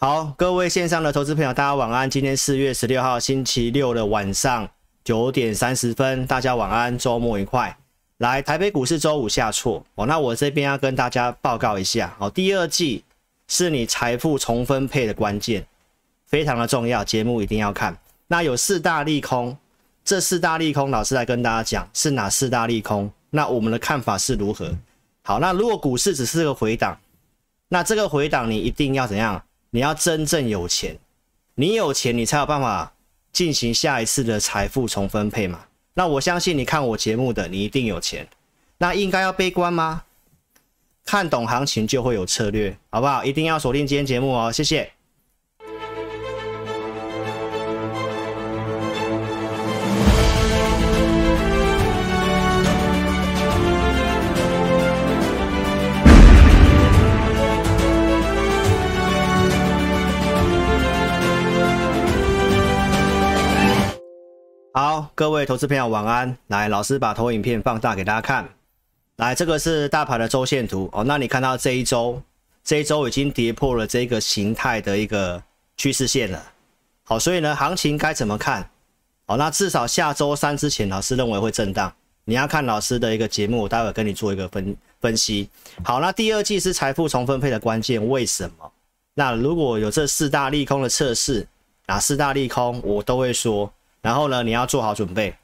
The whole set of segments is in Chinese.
好，各位线上的投资朋友，大家晚安。今天四月十六号星期六的晚上九点三十分，大家晚安，周末愉快。来，台北股市周五下挫哦，那我这边要跟大家报告一下哦，第二季是你财富重分配的关键，非常的重要，节目一定要看。那有四大利空，这四大利空，老师来跟大家讲是哪四大利空？那我们的看法是如何？好，那如果股市只是个回档，那这个回档你一定要怎样？你要真正有钱，你有钱，你才有办法进行下一次的财富重分配嘛。那我相信你看我节目的，你一定有钱。那应该要悲观吗？看懂行情就会有策略，好不好？一定要锁定今天节目哦，谢谢。好，各位投资朋友晚安。来，老师把投影片放大给大家看。来，这个是大盘的周线图哦。那你看到这一周，这一周已经跌破了这个形态的一个趋势线了。好，所以呢，行情该怎么看？好，那至少下周三之前，老师认为会震荡。你要看老师的一个节目，我待会跟你做一个分分析。好，那第二季是财富重分配的关键，为什么？那如果有这四大利空的测试，哪四大利空我都会说。然后呢，你要做好准备。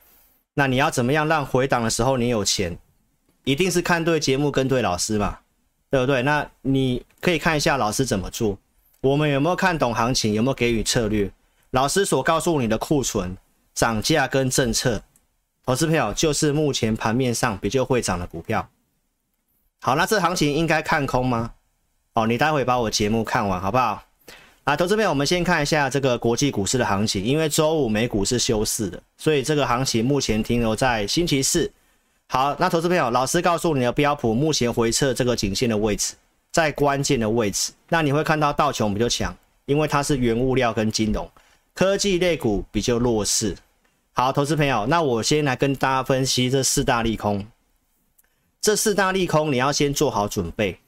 那你要怎么样让回档的时候你有钱？一定是看对节目跟对老师嘛，对不对？那你可以看一下老师怎么做。我们有没有看懂行情？有没有给予策略？老师所告诉你的库存、涨价跟政策，投资朋友就是目前盘面上比较会涨的股票。好，那这行情应该看空吗？哦，你待会把我节目看完好不好？啊，投资朋友，我们先看一下这个国际股市的行情，因为周五美股是休市的，所以这个行情目前停留在星期四。好，那投资朋友，老师告诉你的标普目前回撤这个颈线的位置，在关键的位置。那你会看到道琼比较强，因为它是原物料跟金融，科技类股比较弱势。好，投资朋友，那我先来跟大家分析这四大利空。这四大利空你要先做好准备。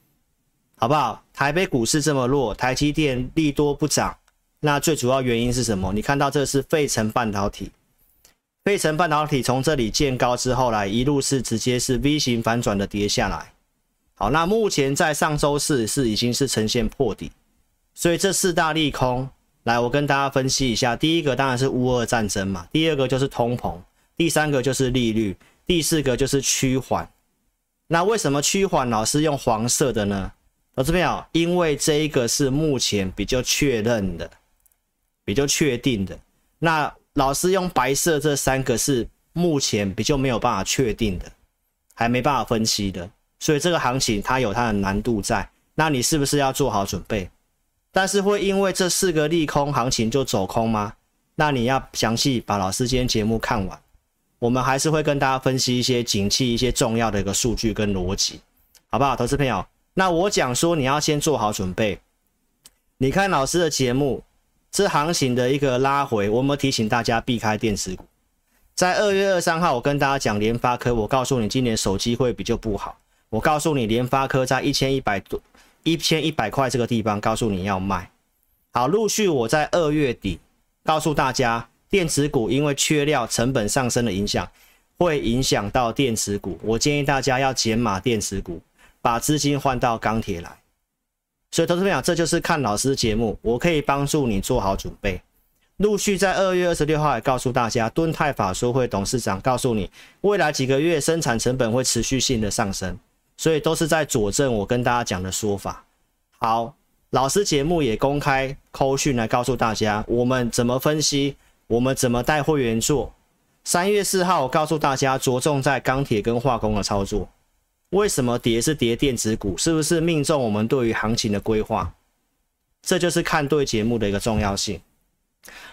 好不好？台北股市这么弱，台积电利多不涨，那最主要原因是什么？你看到这是费城半导体，费城半导体从这里见高之后来，一路是直接是 V 型反转的跌下来。好，那目前在上周四是已经是呈现破底，所以这四大利空，来我跟大家分析一下。第一个当然是乌俄战争嘛，第二个就是通膨，第三个就是利率，第四个就是趋缓。那为什么趋缓老是用黄色的呢？投资朋友，因为这一个是目前比较确认的、比较确定的。那老师用白色这三个是目前比较没有办法确定的，还没办法分析的。所以这个行情它有它的难度在。那你是不是要做好准备？但是会因为这四个利空行情就走空吗？那你要详细把老师今天节目看完。我们还是会跟大家分析一些景气、一些重要的一个数据跟逻辑，好不好？投资朋友。那我讲说，你要先做好准备。你看老师的节目，这行情的一个拉回，我们提醒大家避开电子股。在二月二三号，我跟大家讲联发科，我告诉你今年手机会比较不好。我告诉你联发科在一千一百多、一千一百块这个地方，告诉你要卖。好，陆续我在二月底告诉大家，电子股因为缺料、成本上升的影响，会影响到电子股。我建议大家要减码电子股。把资金换到钢铁来，所以投资朋友，这就是看老师节目，我可以帮助你做好准备。陆续在二月二十六号也告诉大家，敦泰法说会董事长告诉你，未来几个月生产成本会持续性的上升，所以都是在佐证我跟大家讲的说法。好，老师节目也公开扣讯来告诉大家，我们怎么分析，我们怎么带会员做。三月四号我告诉大家，着重在钢铁跟化工的操作。为什么跌是跌电子股？是不是命中我们对于行情的规划？这就是看对节目的一个重要性。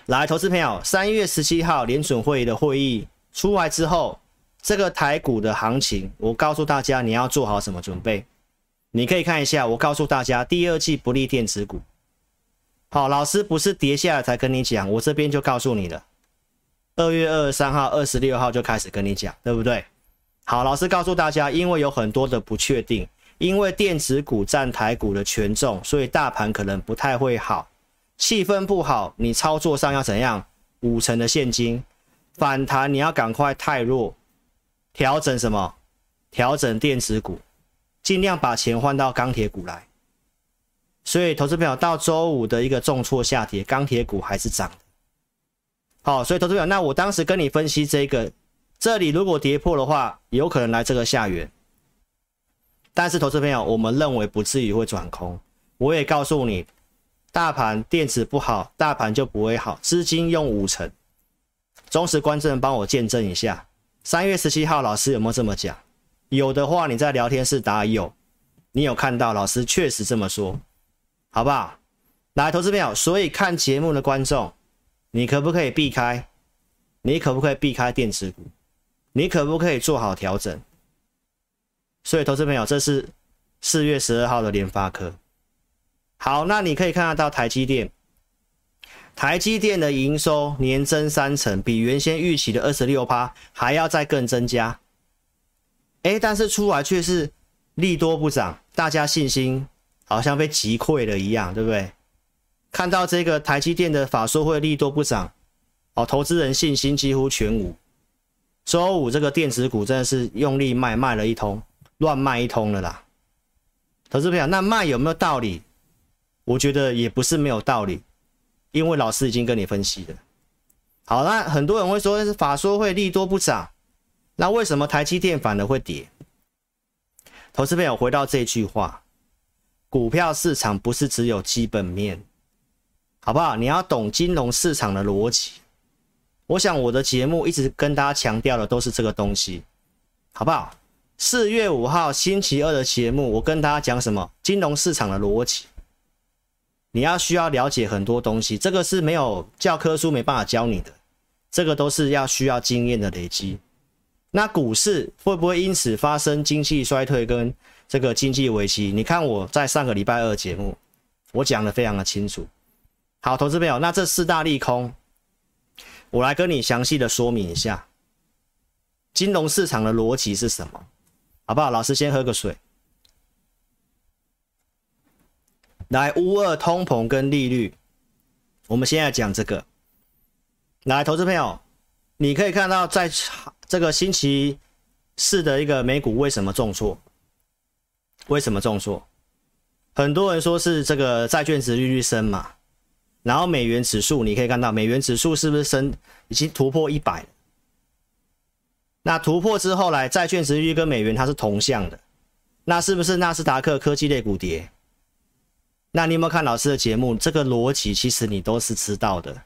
来，投资朋友，三月十七号联准会议的会议出来之后，这个台股的行情，我告诉大家你要做好什么准备？你可以看一下，我告诉大家，第二季不利电子股。好，老师不是跌下来才跟你讲，我这边就告诉你了。二月二十三号、二十六号就开始跟你讲，对不对？好，老师告诉大家，因为有很多的不确定，因为电子股占台股的权重，所以大盘可能不太会好。气氛不好，你操作上要怎样？五成的现金反弹，你要赶快太弱，调整什么？调整电子股，尽量把钱换到钢铁股来。所以，投资朋友到周五的一个重挫下跌，钢铁股还是涨的。好，所以投资朋友，那我当时跟你分析这个，这里如果跌破的话，有可能来这个下缘。但是，投资朋友，我们认为不至于会转空。我也告诉你。大盘电子不好，大盘就不会好。资金用五成，忠实观众帮我见证一下。三月十七号老师有没有这么讲？有的话你在聊天室打有，你有看到老师确实这么说，好不好？来，投资朋友，所以看节目的观众，你可不可以避开？你可不可以避开电子股？你可不可以做好调整？所以，投资朋友，这是四月十二号的联发科。好，那你可以看得到台积电，台积电的营收年增三成，比原先预期的二十六趴还要再更增加。哎，但是出来却是利多不涨，大家信心好像被击溃了一样，对不对？看到这个台积电的法说会利多不涨，哦，投资人信心几乎全无。周五这个电子股真的是用力卖，卖了一通，乱卖一通了啦。投资朋友，那卖有没有道理？我觉得也不是没有道理，因为老师已经跟你分析了。好，那很多人会说法说会利多不涨，那为什么台积电反而会跌？投资朋友回到这句话，股票市场不是只有基本面，好不好？你要懂金融市场的逻辑。我想我的节目一直跟大家强调的都是这个东西，好不好？四月五号星期二的节目，我跟大家讲什么？金融市场的逻辑。你要需要了解很多东西，这个是没有教科书没办法教你的，这个都是要需要经验的累积。那股市会不会因此发生经济衰退跟这个经济危机？你看我在上个礼拜二节目，我讲得非常的清楚。好，投资朋友，那这四大利空，我来跟你详细的说明一下，金融市场的逻辑是什么，好不好？老师先喝个水。来，乌二通膨跟利率，我们现在讲这个。来，投资朋友，你可以看到，在这个星期四的一个美股为什么重挫？为什么重挫？很多人说是这个债券殖利率升嘛，然后美元指数，你可以看到美元指数是不是升，已经突破一百了？那突破之后来，债券殖利率跟美元它是同向的，那是不是纳斯达克科技类股跌？那你有没有看老师的节目？这个逻辑其实你都是知道的，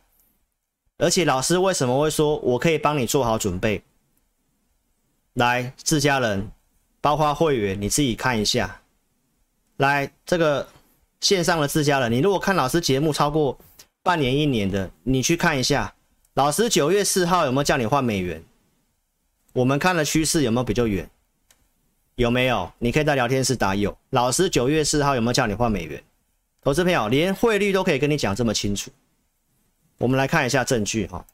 而且老师为什么会说我可以帮你做好准备？来，自家人，包括会员，你自己看一下。来，这个线上的自家人，你如果看老师节目超过半年、一年的，你去看一下，老师九月四号有没有叫你换美元？我们看的趋势有没有比较远？有没有？你可以在聊天室打有。老师九月四号有没有叫你换美元？投资朋友，连汇率都可以跟你讲这么清楚，我们来看一下证据哈。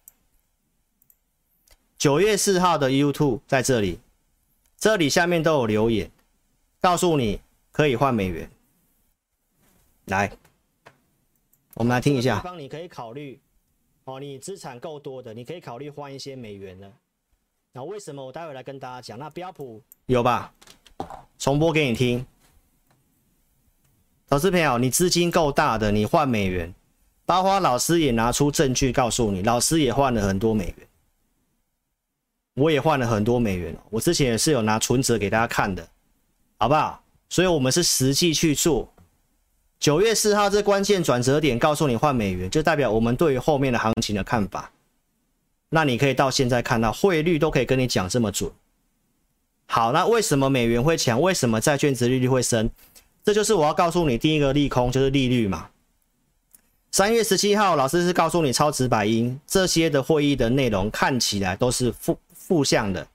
九月四号的 YouTube 在这里，这里下面都有留言，告诉你可以换美元。来，我们来听一下。地方你可以考虑哦，你资产够多的，你可以考虑换一些美元呢。那为什么？我待会来跟大家讲。那标普有吧？重播给你听。投资朋友，你资金够大的，你换美元，包花老师也拿出证据告诉你，老师也换了很多美元，我也换了很多美元，我之前也是有拿存折给大家看的，好不好？所以我们是实际去做。九月四号这关键转折点，告诉你换美元，就代表我们对于后面的行情的看法。那你可以到现在看到汇率都可以跟你讲这么准。好，那为什么美元会强？为什么债券值利率会升？这就是我要告诉你第一个利空，就是利率嘛。三月十七号，老师是告诉你超值白银这些的会议的内容看起来都是负负向的，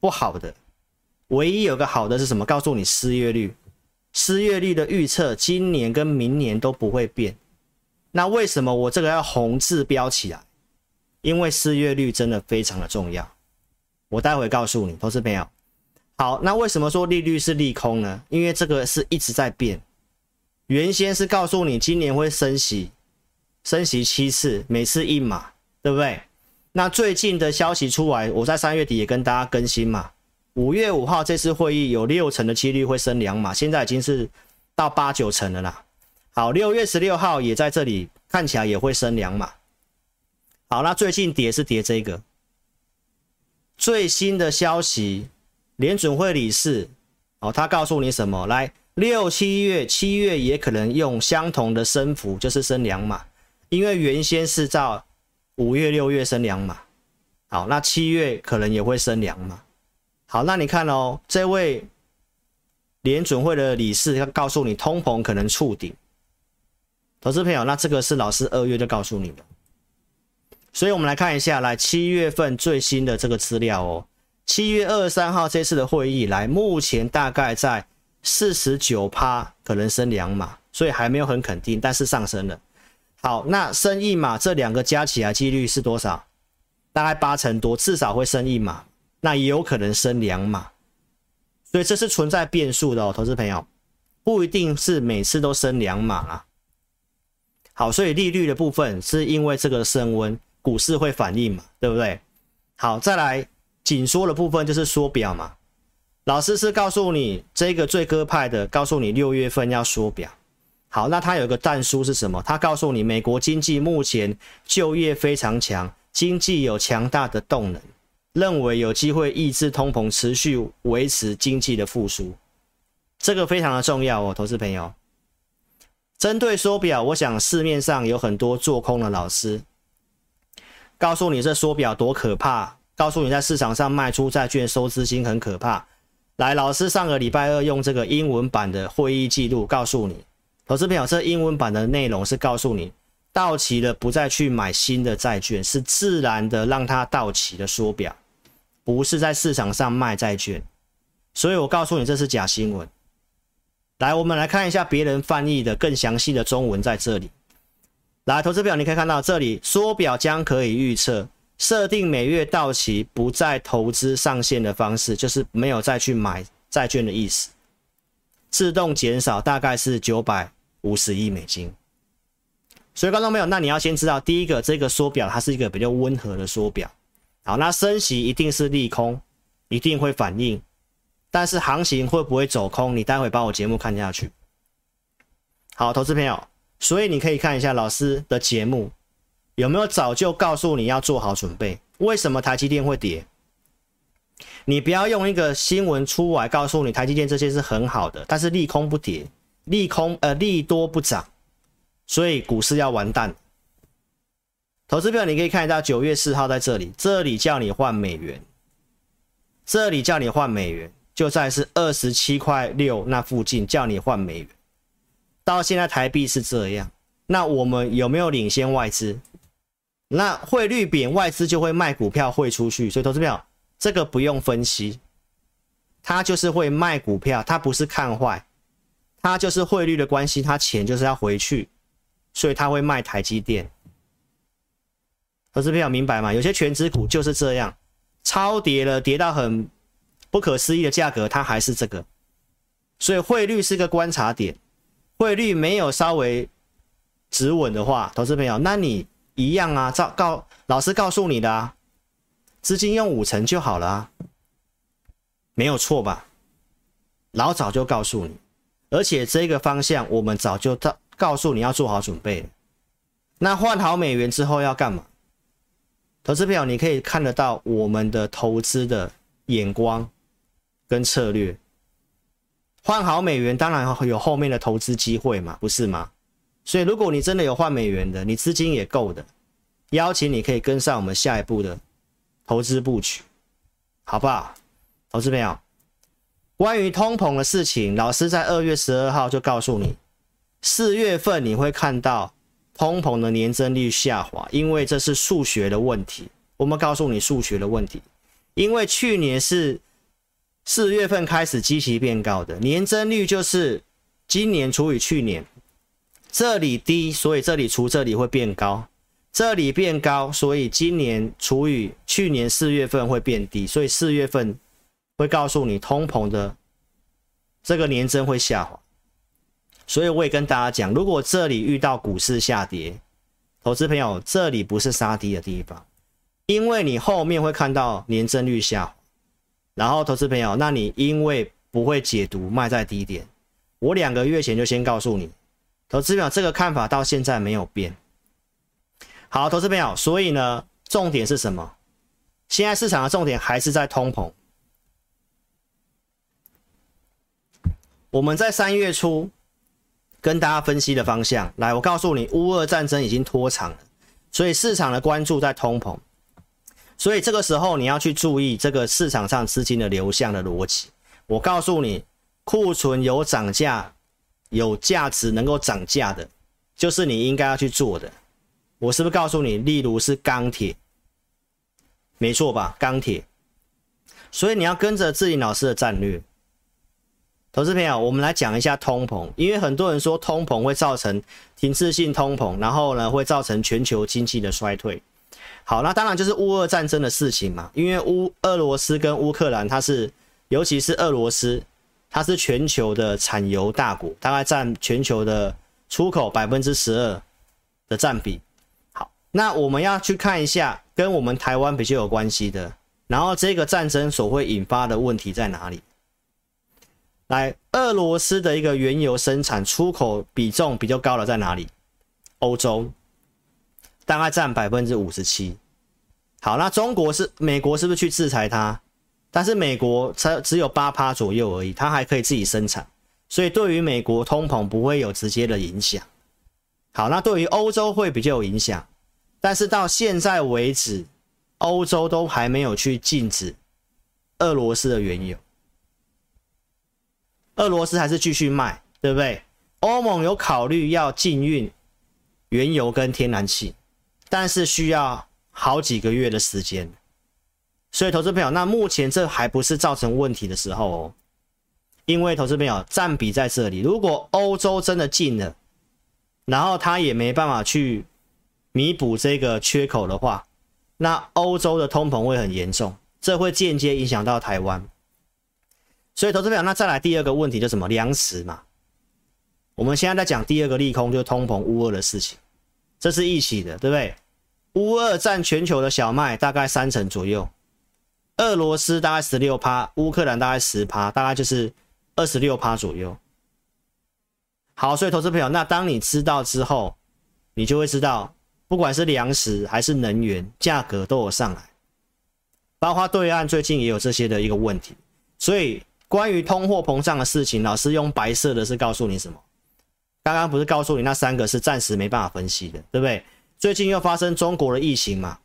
不好的。唯一有个好的是什么？告诉你失业率，失业率的预测今年跟明年都不会变。那为什么我这个要红字标起来？因为失业率真的非常的重要。我待会告诉你，投资朋友。好，那为什么说利率是利空呢？因为这个是一直在变，原先是告诉你今年会升息，升息七次，每次一码，对不对？那最近的消息出来，我在三月底也跟大家更新嘛。五月五号这次会议有六成的几率会升两码，现在已经是到八九成了啦。好，六月十六号也在这里，看起来也会升两码。好，那最近跌是跌这个。最新的消息，联准会理事哦，他告诉你什么？来，六七月，七月也可能用相同的升幅，就是升两码，因为原先是照五月、六月升两码。好，那七月可能也会升两码。好，那你看哦，这位联准会的理事要告诉你，通膨可能触顶。投资朋友，那这个是老师二月就告诉你的，所以我们来看一下，来七月份最新的这个资料哦，七月二十三号这次的会议来，目前大概在四十九趴，可能升两码，所以还没有很肯定，但是上升了。好，那升一码，这两个加起来几率是多少？大概八成多，至少会升一码，那也有可能升两码，所以这是存在变数的哦，投资朋友，不一定是每次都升两码啊。好，所以利率的部分是因为这个升温，股市会反应嘛，对不对？好，再来紧缩的部分就是缩表嘛。老师是告诉你这个最鸽派的，告诉你六月份要缩表。好，那它有个但书是什么？它告诉你美国经济目前就业非常强，经济有强大的动能，认为有机会抑制通膨，持续维持经济的复苏。这个非常的重要哦，投资朋友。针对缩表，我想市面上有很多做空的老师，告诉你这缩表多可怕，告诉你在市场上卖出债券收资金很可怕。来，老师上个礼拜二用这个英文版的会议记录告诉你，投资朋友，这英文版的内容是告诉你，到期了不再去买新的债券，是自然的让它到期的缩表，不是在市场上卖债券。所以我告诉你，这是假新闻。来，我们来看一下别人翻译的更详细的中文，在这里。来，投资表你可以看到，这里缩表将可以预测设定每月到期不再投资上限的方式，就是没有再去买债券的意思，自动减少大概是九百五十亿美金。所以观众朋友，那你要先知道，第一个这个缩表它是一个比较温和的缩表。好，那升息一定是利空，一定会反应。但是行情会不会走空？你待会把我节目看下去。好，投资朋友，所以你可以看一下老师的节目，有没有早就告诉你要做好准备？为什么台积电会跌？你不要用一个新闻出来告诉你台积电这些是很好的，但是利空不跌，利空呃利多不涨，所以股市要完蛋。投资票你可以看一下九月四号在这里，这里叫你换美元，这里叫你换美元。就算是二十七块六那附近叫你换美元，到现在台币是这样，那我们有没有领先外资？那汇率贬，外资就会卖股票汇出去，所以投资票这个不用分析，它就是会卖股票，它不是看坏，它就是汇率的关系，它钱就是要回去，所以它会卖台积电。投资朋友明白吗？有些全值股就是这样，超跌了，跌到很。不可思议的价格，它还是这个，所以汇率是个观察点。汇率没有稍微止稳的话，投资朋友，那你一样啊，照告老师告诉你的啊，资金用五成就好了啊，没有错吧？老早就告诉你，而且这个方向我们早就告告诉你要做好准备。那换好美元之后要干嘛？投资朋友，你可以看得到我们的投资的眼光。跟策略换好美元，当然有后面的投资机会嘛，不是吗？所以如果你真的有换美元的，你资金也够的，邀请你可以跟上我们下一步的投资布局，好不好？投资朋友，关于通膨的事情，老师在二月十二号就告诉你，四月份你会看到通膨的年增率下滑，因为这是数学的问题。我们告诉你数学的问题，因为去年是。四月份开始基期变高的年增率就是今年除以去年，这里低，所以这里除这里会变高，这里变高，所以今年除以去年四月份会变低，所以四月份会告诉你通膨的这个年增会下滑。所以我也跟大家讲，如果这里遇到股市下跌，投资朋友，这里不是杀低的地方，因为你后面会看到年增率下，然后投资朋友，那你因为不会解读卖在低点，我两个月前就先告诉你，投资朋友这个看法到现在没有变。好，投资朋友，所以呢，重点是什么？现在市场的重点还是在通膨。我们在三月初跟大家分析的方向，来，我告诉你，乌俄战争已经拖长了，所以市场的关注在通膨，所以这个时候你要去注意这个市场上资金的流向的逻辑。我告诉你，库存有涨价、有价值能够涨价的，就是你应该要去做的。我是不是告诉你，例如是钢铁，没错吧？钢铁，所以你要跟着志霖老师的战略。投资朋友，我们来讲一下通膨，因为很多人说通膨会造成停滞性通膨，然后呢会造成全球经济的衰退。好，那当然就是乌俄战争的事情嘛，因为乌俄罗斯跟乌克兰，它是尤其是俄罗斯，它是全球的产油大国，大概占全球的出口百分之十二的占比。好，那我们要去看一下跟我们台湾比较有关系的，然后这个战争所会引发的问题在哪里？来，俄罗斯的一个原油生产出口比重比较高的在哪里？欧洲，大概占百分之五十七。好，那中国是美国是不是去制裁它？但是美国才只有八趴左右而已，它还可以自己生产，所以对于美国通膨不会有直接的影响。好，那对于欧洲会比较有影响，但是到现在为止，欧洲都还没有去禁止俄罗斯的原油。俄罗斯还是继续卖，对不对？欧盟有考虑要禁运原油跟天然气，但是需要好几个月的时间。所以，投资朋友，那目前这还不是造成问题的时候哦，因为投资朋友占比在这里。如果欧洲真的禁了，然后他也没办法去弥补这个缺口的话，那欧洲的通膨会很严重，这会间接影响到台湾。所以，投资朋友，那再来第二个问题就什么？粮食嘛。我们现在在讲第二个利空，就是通膨乌俄的事情，这是一起的，对不对？乌俄占全球的小麦大概三成左右，俄罗斯大概十六趴，乌克兰大概十趴，大概就是二十六趴左右。好，所以投资朋友，那当你知道之后，你就会知道，不管是粮食还是能源价格都有上来，包括对岸最近也有这些的一个问题，所以。关于通货膨胀的事情，老师用白色的是告诉你什么？刚刚不是告诉你那三个是暂时没办法分析的，对不对？最近又发生中国的疫情嘛，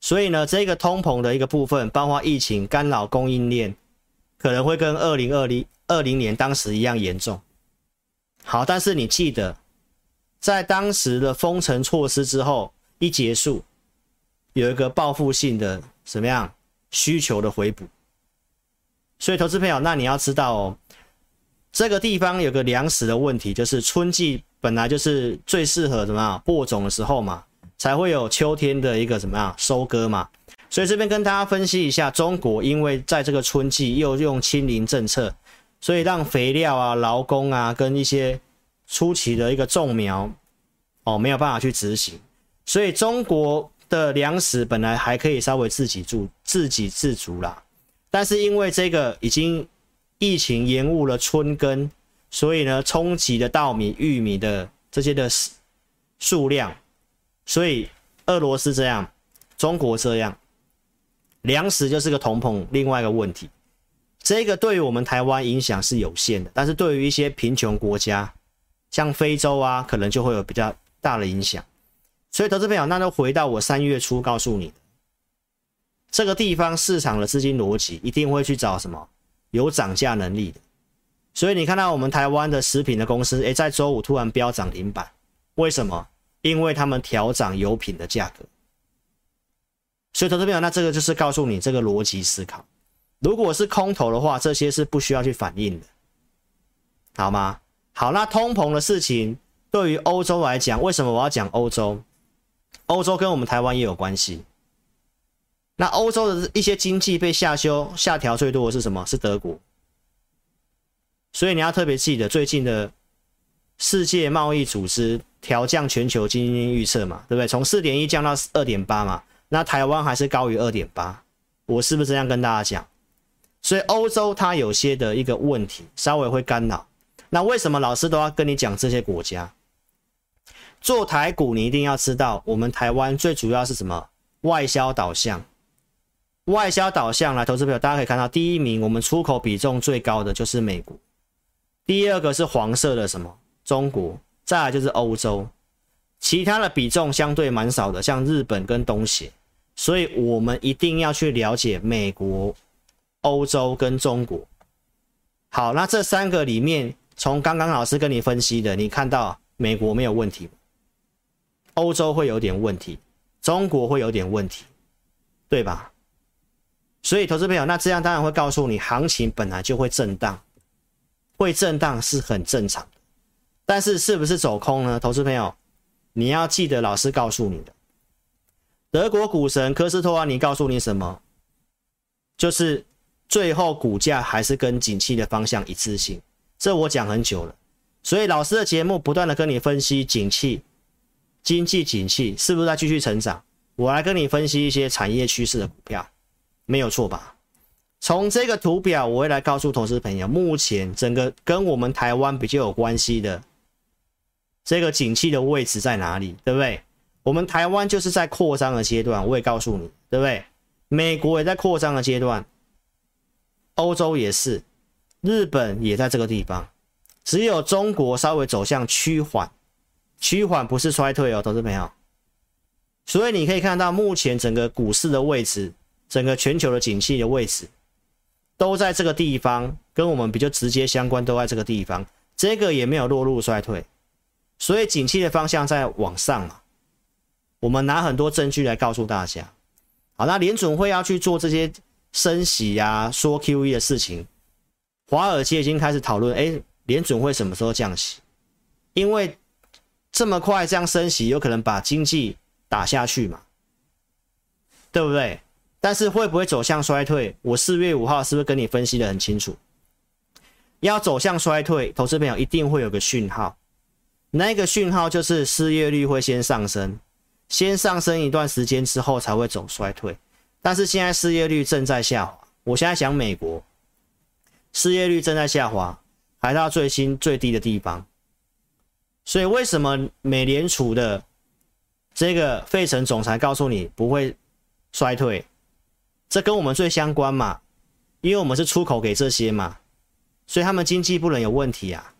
所以呢，这个通膨的一个部分，包括疫情干扰供应链，可能会跟二零二零二零年当时一样严重。好，但是你记得，在当时的封城措施之后一结束，有一个报复性的什么样需求的回补。所以，投资朋友，那你要知道哦，这个地方有个粮食的问题，就是春季本来就是最适合怎么样播种的时候嘛，才会有秋天的一个怎么样收割嘛。所以这边跟大家分析一下，中国因为在这个春季又用清零政策，所以让肥料啊、劳工啊跟一些初期的一个种苗哦没有办法去执行，所以中国的粮食本来还可以稍微自给自自给自足啦。但是因为这个已经疫情延误了春耕，所以呢，冲击的稻米、玉米的这些的数量，所以俄罗斯这样，中国这样，粮食就是个同膨另外一个问题。这个对于我们台湾影响是有限的，但是对于一些贫穷国家，像非洲啊，可能就会有比较大的影响。所以投资朋友，那就回到我三月初告诉你的。这个地方市场的资金逻辑一定会去找什么有涨价能力的，所以你看到我们台湾的食品的公司，诶，在周五突然飙涨停板，为什么？因为他们调涨油品的价格。所以投资朋友，那这个就是告诉你这个逻辑思考。如果是空头的话，这些是不需要去反应的，好吗？好，那通膨的事情对于欧洲来讲，为什么我要讲欧洲？欧洲跟我们台湾也有关系。那欧洲的一些经济被下修、下调最多的是什么？是德国。所以你要特别记得最近的世界贸易组织调降全球经济预测嘛，对不对？从四点一降到二点八嘛，那台湾还是高于二点八，我是不是这样跟大家讲？所以欧洲它有些的一个问题稍微会干扰。那为什么老师都要跟你讲这些国家？做台股你一定要知道，我们台湾最主要是什么？外销导向。外销导向来，投资朋友大家可以看到，第一名我们出口比重最高的就是美国，第二个是黄色的什么？中国，再来就是欧洲，其他的比重相对蛮少的，像日本跟东协，所以我们一定要去了解美国、欧洲跟中国。好，那这三个里面，从刚刚老师跟你分析的，你看到美国没有问题，欧洲会有点问题，中国会有点问题，对吧？所以，投资朋友，那这样当然会告诉你，行情本来就会震荡，会震荡是很正常的。但是是不是走空呢？投资朋友，你要记得老师告诉你的，德国股神科斯托瓦尼告诉你什么？就是最后股价还是跟景气的方向一致性。这我讲很久了，所以老师的节目不断的跟你分析景气、经济景气是不是在继续成长。我来跟你分析一些产业趋势的股票，没有错吧？从这个图表，我会来告诉投资朋友，目前整个跟我们台湾比较有关系的。这个景气的位置在哪里，对不对？我们台湾就是在扩张的阶段，我也告诉你，对不对？美国也在扩张的阶段，欧洲也是，日本也在这个地方，只有中国稍微走向趋缓，趋缓不是衰退哦，投资朋友。所以你可以看到，目前整个股市的位置，整个全球的景气的位置，都在这个地方，跟我们比较直接相关，都在这个地方，这个也没有落入衰退。所以景气的方向在往上嘛，我们拿很多证据来告诉大家。好，那联准会要去做这些升息呀、说 QE 的事情，华尔街已经开始讨论，哎，联准会什么时候降息？因为这么快这样升息，有可能把经济打下去嘛，对不对？但是会不会走向衰退？我四月五号是不是跟你分析得很清楚？要走向衰退，投资朋友一定会有个讯号。那个讯号就是失业率会先上升，先上升一段时间之后才会走衰退。但是现在失业率正在下滑，我现在想美国，失业率正在下滑，还到最新最低的地方。所以为什么美联储的这个费城总裁告诉你不会衰退？这跟我们最相关嘛，因为我们是出口给这些嘛，所以他们经济不能有问题啊。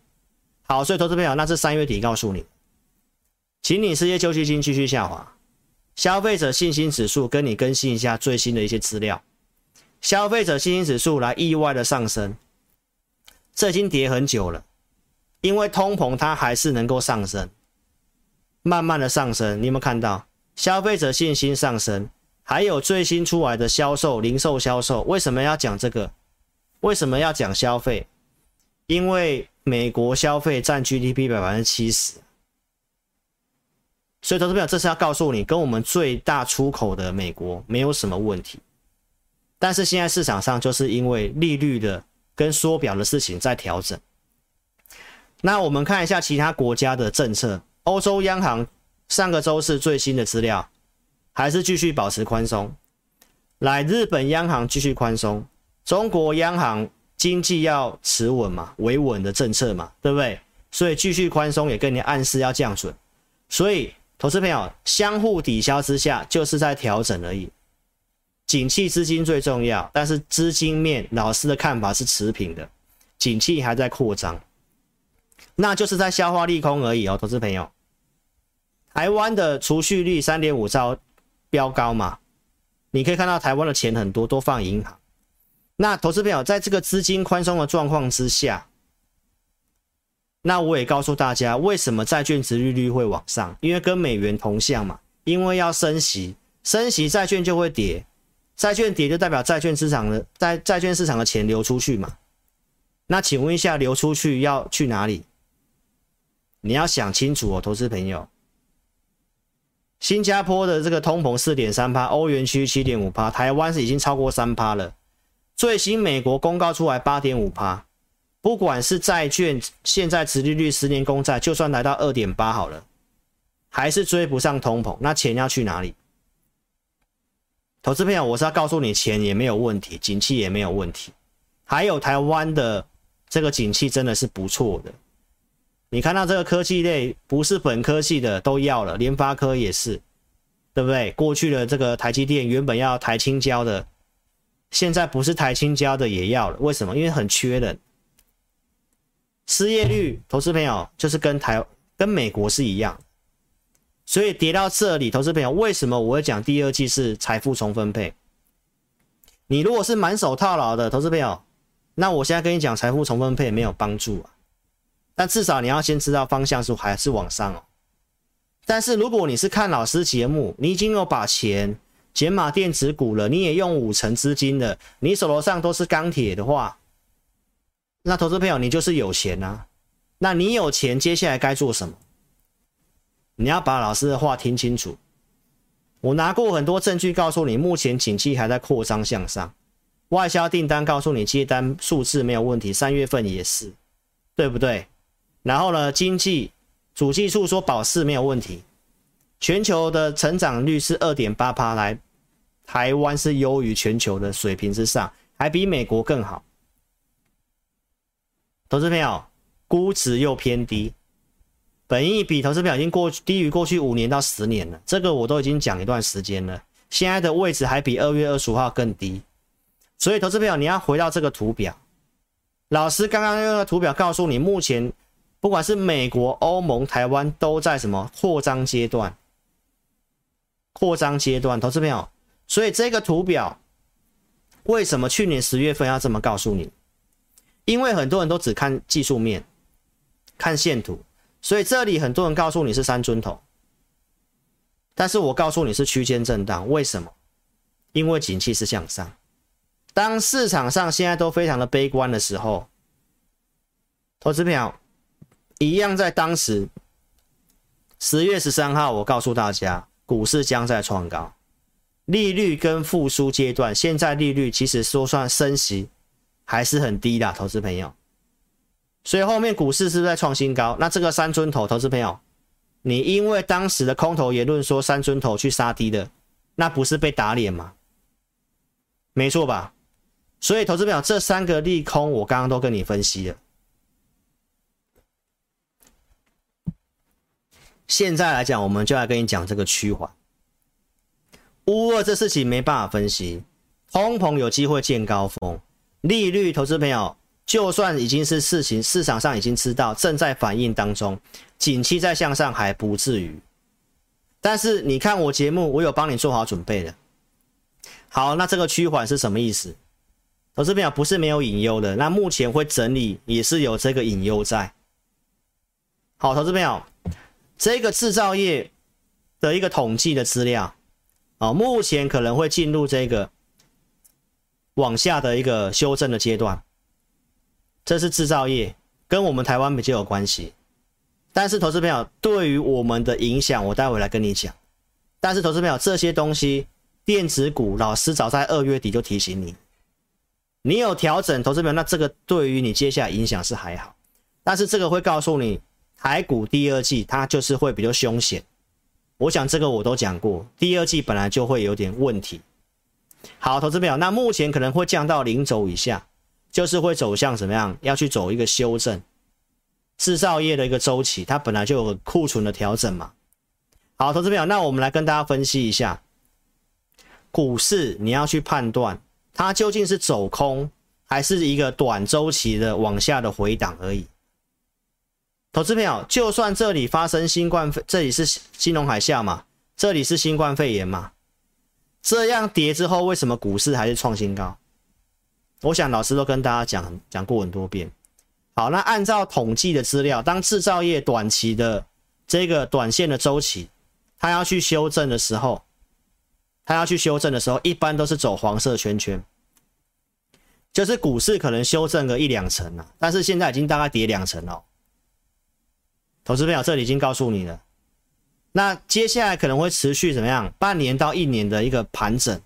好，所以投资朋友，那是三月底告诉你，请你失业救济金继续下滑，消费者信心指数跟你更新一下最新的一些资料，消费者信心指数来意外的上升，这已经跌很久了，因为通膨它还是能够上升，慢慢的上升，你有没有看到消费者信心上升，还有最新出来的销售，零售销售，为什么要讲这个？为什么要讲消费？因为美国消费占 GDP 百分之七十，所以投资朋友，这是要告诉你，跟我们最大出口的美国没有什么问题。但是现在市场上就是因为利率的跟缩表的事情在调整。那我们看一下其他国家的政策，欧洲央行上个周是最新的资料，还是继续保持宽松。来，日本央行继续宽松，中国央行。经济要持稳嘛，维稳的政策嘛，对不对？所以继续宽松也跟你暗示要降准，所以投资朋友相互抵消之下，就是在调整而已。景气资金最重要，但是资金面老师的看法是持平的，景气还在扩张，那就是在消化利空而已哦，投资朋友。台湾的储蓄率三点五兆飙高嘛，你可以看到台湾的钱很多都放银行。那投资朋友，在这个资金宽松的状况之下，那我也告诉大家，为什么债券殖利率会往上？因为跟美元同向嘛，因为要升息，升息债券就会跌，债券跌就代表债券市场的债债券市场的钱流出去嘛。那请问一下，流出去要去哪里？你要想清楚哦，投资朋友。新加坡的这个通膨四点三趴，欧元区七点五趴，台湾是已经超过三趴了。最新美国公告出来八点五趴，不管是债券，现在殖利率十年公债就算来到二点八好了，还是追不上通膨，那钱要去哪里？投资朋友，我是要告诉你，钱也没有问题，景气也没有问题，还有台湾的这个景气真的是不错的。你看到这个科技类不是本科系的都要了，联发科也是，对不对？过去的这个台积电原本要台清交的，现在不是台清交的也要了，为什么？因为很缺人。失业率，投资朋友就是跟台跟美国是一样，所以跌到这里，投资朋友为什么我会讲第二季是财富重分配？你如果是满手套牢的投资朋友，那我现在跟你讲财富重分配没有帮助啊。但至少你要先知道方向是还是往上哦。但是如果你是看老师节目，你已经有把钱减码电子股了，你也用五成资金了，你手头上都是钢铁的话。那投资朋友，你就是有钱呐、啊。那你有钱，接下来该做什么？你要把老师的话听清楚。我拿过很多证据告诉你，目前景气还在扩张向上，外销订单告诉你接单数字没有问题，三月份也是，对不对？然后呢，经济主计处说保四没有问题，全球的成长率是二点八趴，来台湾是优于全球的水平之上，还比美国更好。投资朋友，估值又偏低，本益比投资朋友已经过低于过去五年到十年了，这个我都已经讲一段时间了。现在的位置还比二月二十五号更低，所以投资朋友你要回到这个图表，老师刚刚用的图表告诉你，目前不管是美国、欧盟、台湾都在什么扩张阶段，扩张阶段，投资朋友，所以这个图表为什么去年十月份要这么告诉你？因为很多人都只看技术面，看线图，所以这里很多人告诉你是三尊头，但是我告诉你是区间震荡。为什么？因为景气是向上。当市场上现在都非常的悲观的时候，投资朋友一样在当时十月十三号，我告诉大家，股市将在创高，利率跟复苏阶段。现在利率其实说算升息。还是很低的，投资朋友。所以后面股市是在创新高？那这个三尊头，投资朋友，你因为当时的空头言论说三尊头去杀低的，那不是被打脸吗？没错吧？所以投资朋友，这三个利空我刚刚都跟你分析了。现在来讲，我们就来跟你讲这个趋缓。乌俄这事情没办法分析，通膨有机会见高峰。利率，投资朋友，就算已经是事情，市场上已经知道，正在反应当中，景气在向上还不至于。但是你看我节目，我有帮你做好准备的。好，那这个趋缓是什么意思？投资朋友不是没有隐忧的，那目前会整理也是有这个隐忧在。好，投资朋友，这个制造业的一个统计的资料，啊，目前可能会进入这个。往下的一个修正的阶段，这是制造业，跟我们台湾比较有关系。但是投资朋友对于我们的影响，我待会来跟你讲。但是投资朋友这些东西，电子股老师早在二月底就提醒你，你有调整投资朋友，那这个对于你接下来影响是还好。但是这个会告诉你，台股第二季它就是会比较凶险。我想这个我都讲过，第二季本来就会有点问题。好，投资朋友，那目前可能会降到零轴以下，就是会走向怎么样？要去走一个修正，制造业的一个周期，它本来就有库存的调整嘛。好，投资朋友，那我们来跟大家分析一下，股市你要去判断它究竟是走空，还是一个短周期的往下的回档而已。投资朋友，就算这里发生新冠肺，这里是金融海啸嘛，这里是新冠肺炎嘛。这样跌之后，为什么股市还是创新高？我想老师都跟大家讲讲过很多遍。好，那按照统计的资料，当制造业短期的这个短线的周期，它要去修正的时候，它要去修正的时候，一般都是走黄色圈圈，就是股市可能修正个一两成了，但是现在已经大概跌两成了。投资朋友，这里已经告诉你了。那接下来可能会持续怎么样？半年到一年的一个盘整，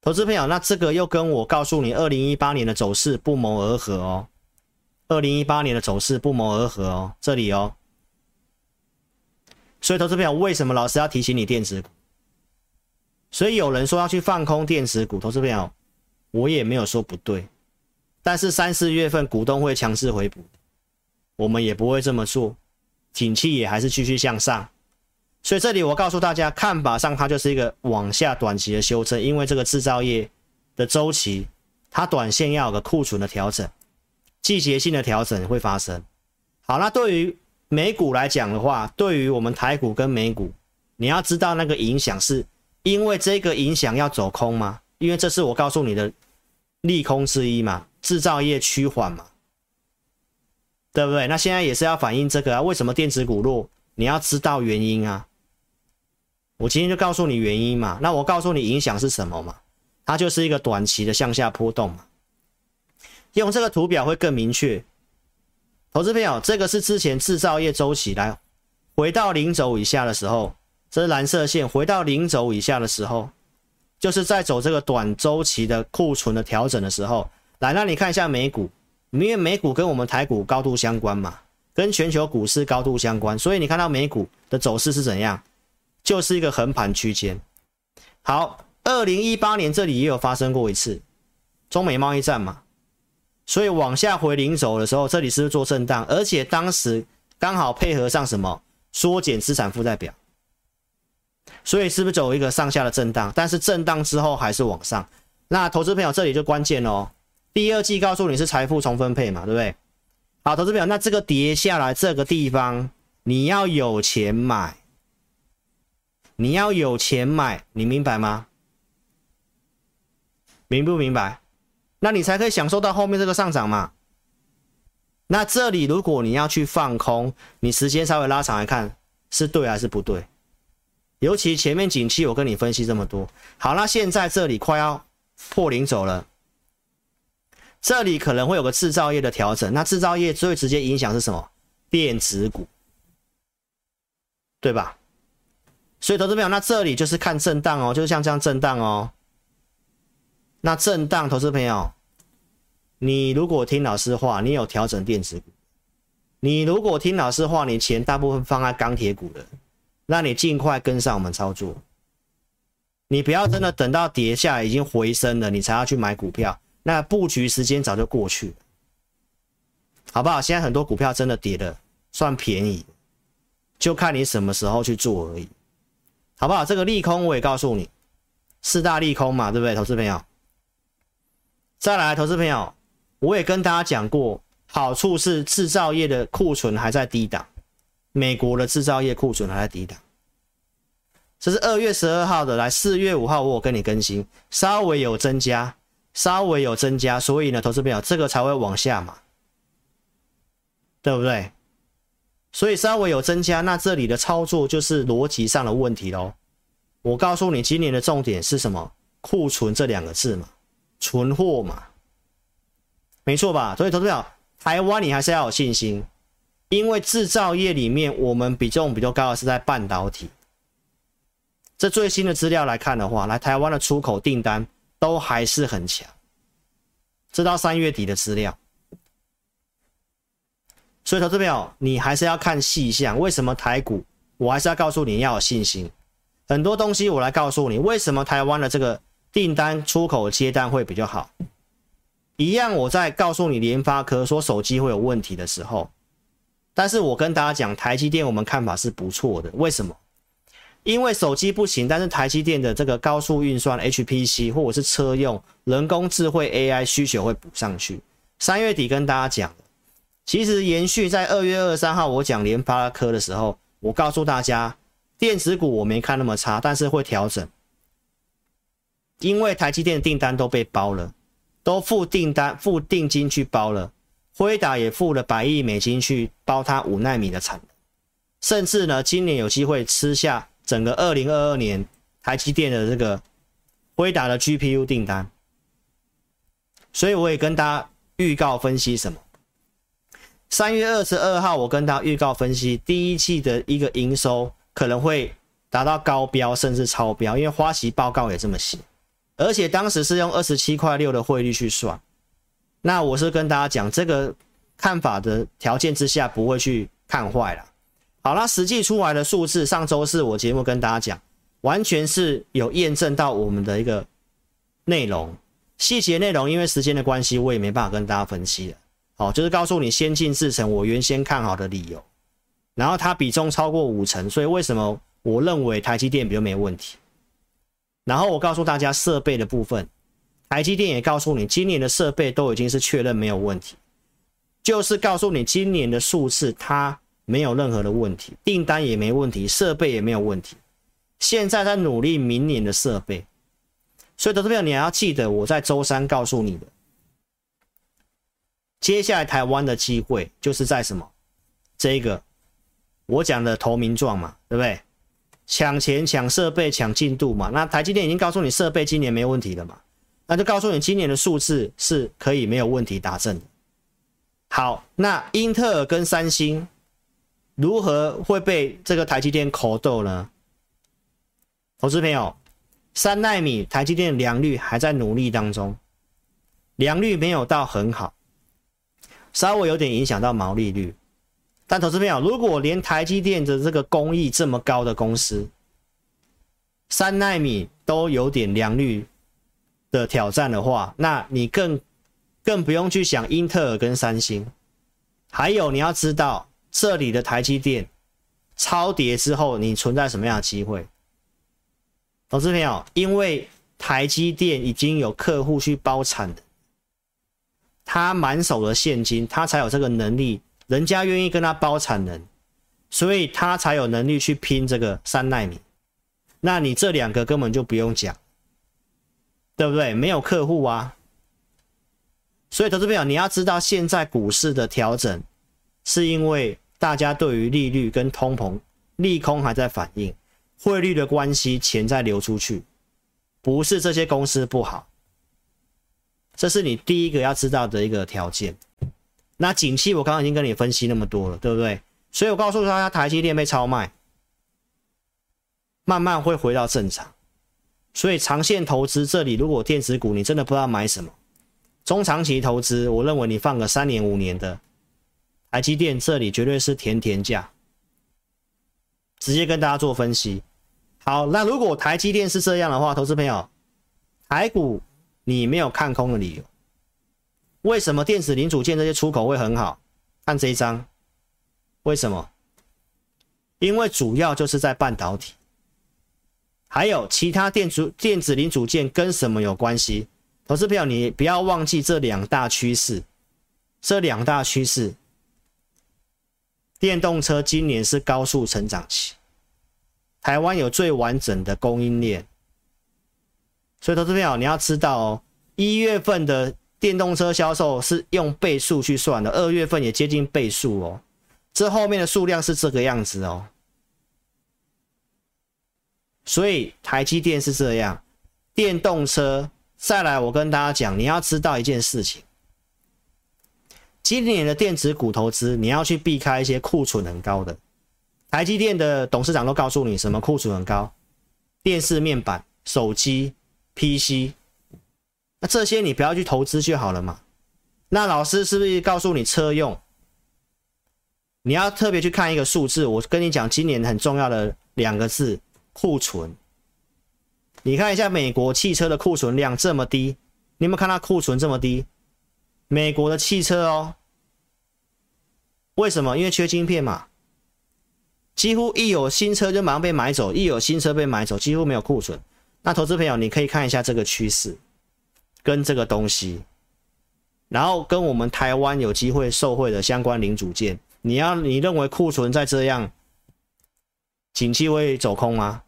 投资朋友，那这个又跟我告诉你二零一八年的走势不谋而合哦。二零一八年的走势不谋而合哦，这里哦。所以，投资朋友，为什么老师要提醒你电子股？所以有人说要去放空电子股，投资朋友，我也没有说不对。但是三四月份股东会强势回补，我们也不会这么做，景气也还是继续向上。所以这里我告诉大家，看法上它就是一个往下短期的修正，因为这个制造业的周期，它短线要有个库存的调整，季节性的调整会发生。好，那对于美股来讲的话，对于我们台股跟美股，你要知道那个影响是因为这个影响要走空吗？因为这是我告诉你的利空之一嘛，制造业趋缓嘛，对不对？那现在也是要反映这个啊，为什么电子股弱？你要知道原因啊。我今天就告诉你原因嘛，那我告诉你影响是什么嘛？它就是一个短期的向下波动嘛。用这个图表会更明确。投资朋友，这个是之前制造业周期来回到零轴以下的时候，这是蓝色线，回到零轴以下的时候，就是在走这个短周期的库存的调整的时候。来，那你看一下美股，因为美股跟我们台股高度相关嘛，跟全球股市高度相关，所以你看到美股的走势是怎样？就是一个横盘区间。好，二零一八年这里也有发生过一次中美贸易战嘛，所以往下回零轴的时候，这里是不是做震荡？而且当时刚好配合上什么缩减资产负债表，所以是不是走一个上下的震荡？但是震荡之后还是往上。那投资朋友这里就关键哦，第二季告诉你是财富重分配嘛，对不对？好，投资表，那这个跌下来这个地方你要有钱买。你要有钱买，你明白吗？明不明白？那你才可以享受到后面这个上涨嘛。那这里如果你要去放空，你时间稍微拉长来看，是对还是不对？尤其前面景气，我跟你分析这么多。好，那现在这里快要破零走了，这里可能会有个制造业的调整。那制造业最直接影响是什么？电子股，对吧？所以，投资朋友，那这里就是看震荡哦，就是像这样震荡哦。那震荡，投资朋友，你如果听老师话，你有调整电子股；你如果听老师话，你钱大部分放在钢铁股的，那你尽快跟上我们操作。你不要真的等到跌下已经回升了，你才要去买股票，那布局时间早就过去了，好不好？现在很多股票真的跌的算便宜，就看你什么时候去做而已。好不好？这个利空我也告诉你，四大利空嘛，对不对，投资朋友？再来，投资朋友，我也跟大家讲过，好处是制造业的库存还在低档，美国的制造业库存还在低档。这是二月十二号的，来四月五号我跟你更新，稍微有增加，稍微有增加，所以呢，投资朋友，这个才会往下嘛，对不对？所以稍微有增加，那这里的操作就是逻辑上的问题喽。我告诉你，今年的重点是什么？库存这两个字嘛，存货嘛，没错吧？所以，投资者，台湾你还是要有信心，因为制造业里面我们比重比较高的是在半导体。这最新的资料来看的话，来台湾的出口订单都还是很强，这到三月底的资料。所以，投资朋友，你还是要看细项。为什么台股？我还是要告诉你要有信心。很多东西我来告诉你，为什么台湾的这个订单出口接单会比较好。一样，我在告诉你联发科说手机会有问题的时候，但是我跟大家讲，台积电我们看法是不错的。为什么？因为手机不行，但是台积电的这个高速运算 HPC 或者是车用人工智慧 AI 需求会补上去。三月底跟大家讲。其实延续在二月二十三号我讲联发科的时候，我告诉大家，电子股我没看那么差，但是会调整，因为台积电的订单都被包了，都付订单、付定金去包了，辉达也付了百亿美金去包它五奈米的产能，甚至呢，今年有机会吃下整个二零二二年台积电的这个辉达的 GPU 订单，所以我也跟大家预告分析什么。三月二十二号，我跟大家预告分析，第一季的一个营收可能会达到高标，甚至超标，因为花旗报告也这么写，而且当时是用二十七块六的汇率去算。那我是跟大家讲，这个看法的条件之下，不会去看坏了。好，那实际出来的数字，上周四我节目跟大家讲，完全是有验证到我们的一个内容，细节内容，因为时间的关系，我也没办法跟大家分析了。好，就是告诉你先进制程，我原先看好的理由，然后它比重超过五成，所以为什么我认为台积电比较没问题？然后我告诉大家设备的部分，台积电也告诉你，今年的设备都已经是确认没有问题，就是告诉你今年的数字它没有任何的问题，订单也没问题，设备也没有问题，现在在努力明年的设备，所以投资朋友你还要记得我在周三告诉你的。接下来台湾的机会就是在什么？这个我讲的投名状嘛，对不对？抢钱、抢设备、抢进度嘛。那台积电已经告诉你设备今年没问题了嘛，那就告诉你今年的数字是可以没有问题达成的。好，那英特尔跟三星如何会被这个台积电口斗呢？投资朋友，三奈米台积电的良率还在努力当中，良率没有到很好。稍微有点影响到毛利率，但投资朋友，如果连台积电的这个工艺这么高的公司，三奈米都有点良率的挑战的话，那你更更不用去想英特尔跟三星。还有你要知道，这里的台积电超跌之后，你存在什么样的机会？投资朋友，因为台积电已经有客户去包产的。他满手的现金，他才有这个能力，人家愿意跟他包产能，所以他才有能力去拼这个三奈米。那你这两个根本就不用讲，对不对？没有客户啊。所以投资朋友，你要知道，现在股市的调整，是因为大家对于利率跟通膨利空还在反应，汇率的关系，钱在流出去，不是这些公司不好。这是你第一个要知道的一个条件。那景气我刚刚已经跟你分析那么多了，对不对？所以我告诉大家，台积电被超卖，慢慢会回到正常。所以长线投资这里，如果电子股你真的不知道买什么，中长期投资，我认为你放个三年五年的台积电这里绝对是甜甜价。直接跟大家做分析。好，那如果台积电是这样的话，投资朋友，台股。你没有看空的理由，为什么电子零组件这些出口会很好？看这一张，为什么？因为主要就是在半导体，还有其他电子电子零组件跟什么有关系？投资朋友，你不要忘记这两大趋势，这两大趋势，电动车今年是高速成长期，台湾有最完整的供应链。所以，投资朋友，你要知道哦，一月份的电动车销售是用倍数去算的，二月份也接近倍数哦。这后面的数量是这个样子哦。所以，台积电是这样，电动车再来，我跟大家讲，你要知道一件事情，今年的电子股投资，你要去避开一些库存很高的。台积电的董事长都告诉你，什么库存很高？电视面板、手机。PC，那这些你不要去投资就好了嘛。那老师是不是告诉你车用？你要特别去看一个数字。我跟你讲，今年很重要的两个字：库存。你看一下美国汽车的库存量这么低，你有没有看到库存这么低？美国的汽车哦，为什么？因为缺晶片嘛。几乎一有新车就马上被买走，一有新车被买走，几乎没有库存。那投资朋友，你可以看一下这个趋势，跟这个东西，然后跟我们台湾有机会受惠的相关零组件，你要你认为库存再这样，景气会走空吗？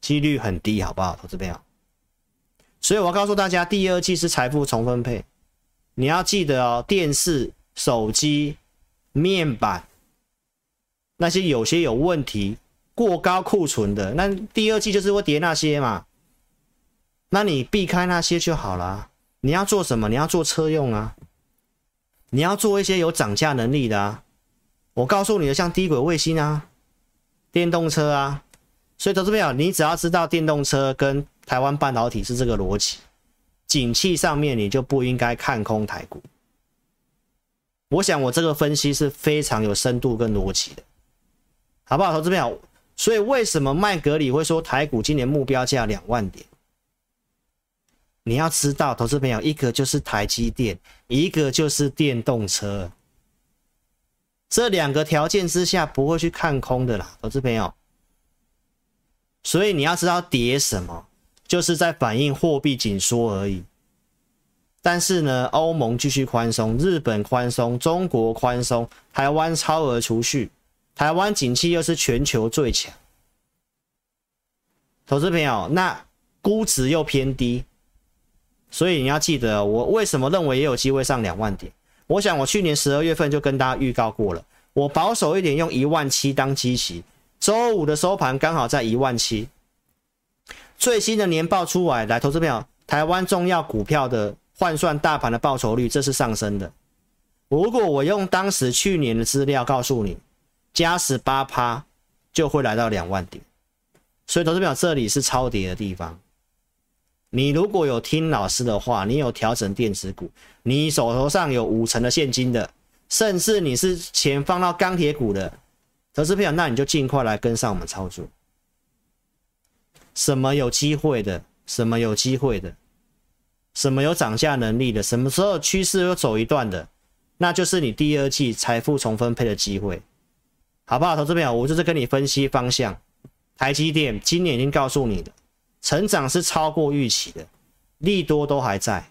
几率很低，好不好，投资朋友？所以我要告诉大家，第二季是财富重分配，你要记得哦，电视、手机、面板那些有些有问题。过高库存的，那第二季就是会跌那些嘛，那你避开那些就好了。你要做什么？你要做车用啊，你要做一些有涨价能力的啊。我告诉你的，像低轨卫星啊，电动车啊。所以投资朋友，你只要知道电动车跟台湾半导体是这个逻辑，景气上面你就不应该看空台股。我想我这个分析是非常有深度跟逻辑的，好不好？投资朋友，所以为什么麦格里会说台股今年目标价两万点？你要知道，投资朋友，一个就是台积电，一个就是电动车，这两个条件之下不会去看空的啦，投资朋友。所以你要知道跌什么，就是在反映货币紧缩而已。但是呢，欧盟继续宽松，日本宽松，中国宽松，台湾超额储蓄，台湾景气又是全球最强。投资朋友，那估值又偏低。所以你要记得，我为什么认为也有机会上两万点？我想我去年十二月份就跟大家预告过了，我保守一点用一万七当基期，周五的收盘刚好在一万七。最新的年报出来，来投资票，台湾重要股票的换算大盘的报酬率，这是上升的。如果我用当时去年的资料告诉你，加十八趴就会来到两万点。所以投资票这里是超跌的地方。你如果有听老师的话，你有调整电子股，你手头上有五成的现金的，甚至你是钱放到钢铁股的投资朋友，那你就尽快来跟上我们操作。什么有机会的？什么有机会的？什么有涨价能力的？什么时候趋势又走一段的？那就是你第二季财富重分配的机会，好不好？投资朋友，我就是跟你分析方向。台积电今年已经告诉你了。成长是超过预期的，利多都还在，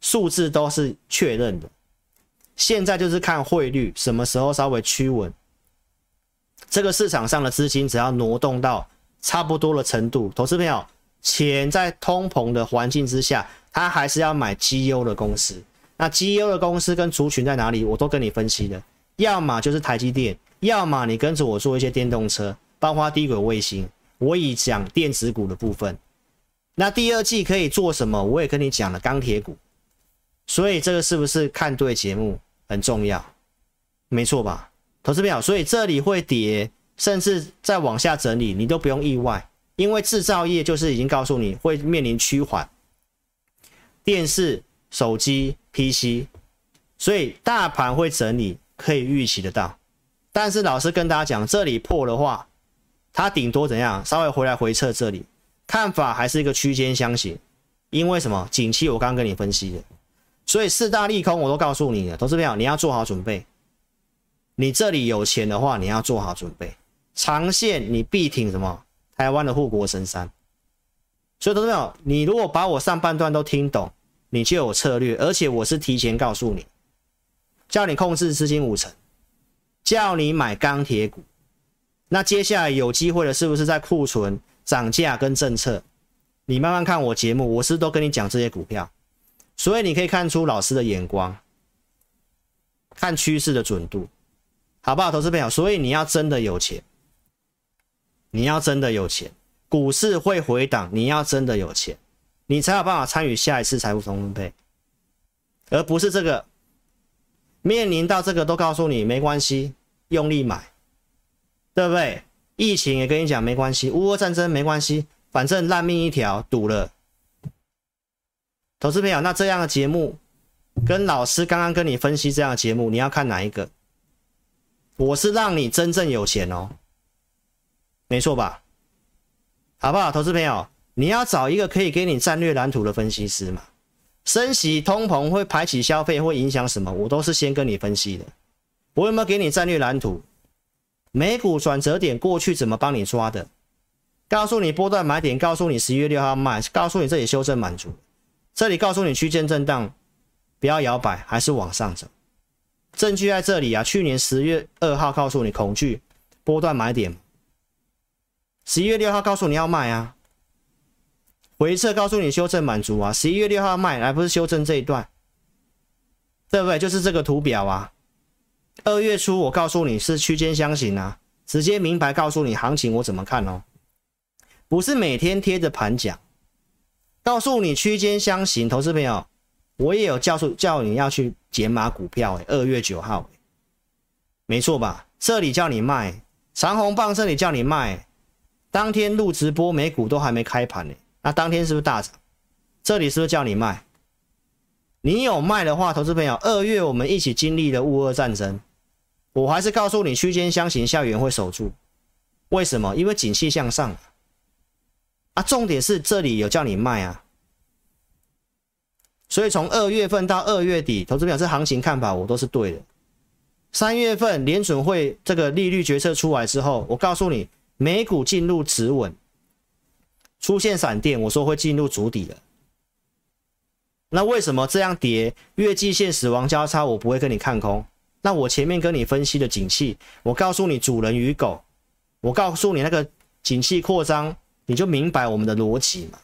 数字都是确认的。现在就是看汇率什么时候稍微趋稳，这个市场上的资金只要挪动到差不多的程度，投资朋友，钱在通膨的环境之下，他还是要买绩优的公司。那绩优的公司跟族群在哪里，我都跟你分析了。要么就是台积电，要么你跟着我做一些电动车，包括低轨卫星。我已讲电子股的部分，那第二季可以做什么？我也跟你讲了钢铁股，所以这个是不是看对节目很重要？没错吧，投资票。所以这里会跌，甚至再往下整理，你都不用意外，因为制造业就是已经告诉你会面临趋缓，电视、手机、PC，所以大盘会整理，可以预期得到。但是老师跟大家讲，这里破的话。它顶多怎样？稍微回来回撤这里，看法还是一个区间箱型，因为什么？景气我刚刚跟你分析的，所以四大利空我都告诉你了，投资朋友你要做好准备。你这里有钱的话，你要做好准备，长线你必挺什么？台湾的护国神山。所以投资朋友，你如果把我上半段都听懂，你就有策略，而且我是提前告诉你，叫你控制资金五成，叫你买钢铁股。那接下来有机会的，是不是在库存涨价跟政策？你慢慢看我节目，我是都跟你讲这些股票，所以你可以看出老师的眼光，看趋势的准度，好不好？投资朋友，所以你要真的有钱，你要真的有钱，股市会回档，你要真的有钱，你才有办法参与下一次财富重分配，而不是这个面临到这个都告诉你没关系，用力买。对不对？疫情也跟你讲没关系，乌俄战争没关系，反正烂命一条，赌了。投资朋友，那这样的节目跟老师刚刚跟你分析这样的节目，你要看哪一个？我是让你真正有钱哦，没错吧？好不好？投资朋友，你要找一个可以给你战略蓝图的分析师嘛？升息、通膨会排挤消费，会影响什么？我都是先跟你分析的。我有没有给你战略蓝图？美股转折点过去怎么帮你抓的？告诉你波段买点，告诉你十一月六号卖，告诉你这里修正满足，这里告诉你区间震荡，不要摇摆，还是往上走。证据在这里啊！去年十月二号告诉你恐惧波段买点，十一月六号告诉你要卖啊，回撤告诉你修正满足啊，十一月六号卖，而不是修正这一段，对不对？就是这个图表啊。二月初我告诉你是区间箱型啊，直接明白告诉你行情我怎么看哦，不是每天贴着盘讲，告诉你区间箱型，投资朋友，我也有教诉叫你要去减码股票诶，二月九号，没错吧？这里叫你卖长红棒，这里叫你卖，当天录直播美股都还没开盘呢，那当天是不是大涨？这里是不是叫你卖？你有卖的话，投资朋友，二月我们一起经历了乌俄战争，我还是告诉你区间箱型校园会守住。为什么？因为景气向上啊，重点是这里有叫你卖啊。所以从二月份到二月底，投资表这行情看法我都是对的。三月份联准会这个利率决策出来之后，我告诉你，美股进入止稳，出现闪电，我说会进入主底了。那为什么这样跌？月季线死亡交叉，我不会跟你看空。那我前面跟你分析的景气，我告诉你主人与狗，我告诉你那个景气扩张，你就明白我们的逻辑嘛。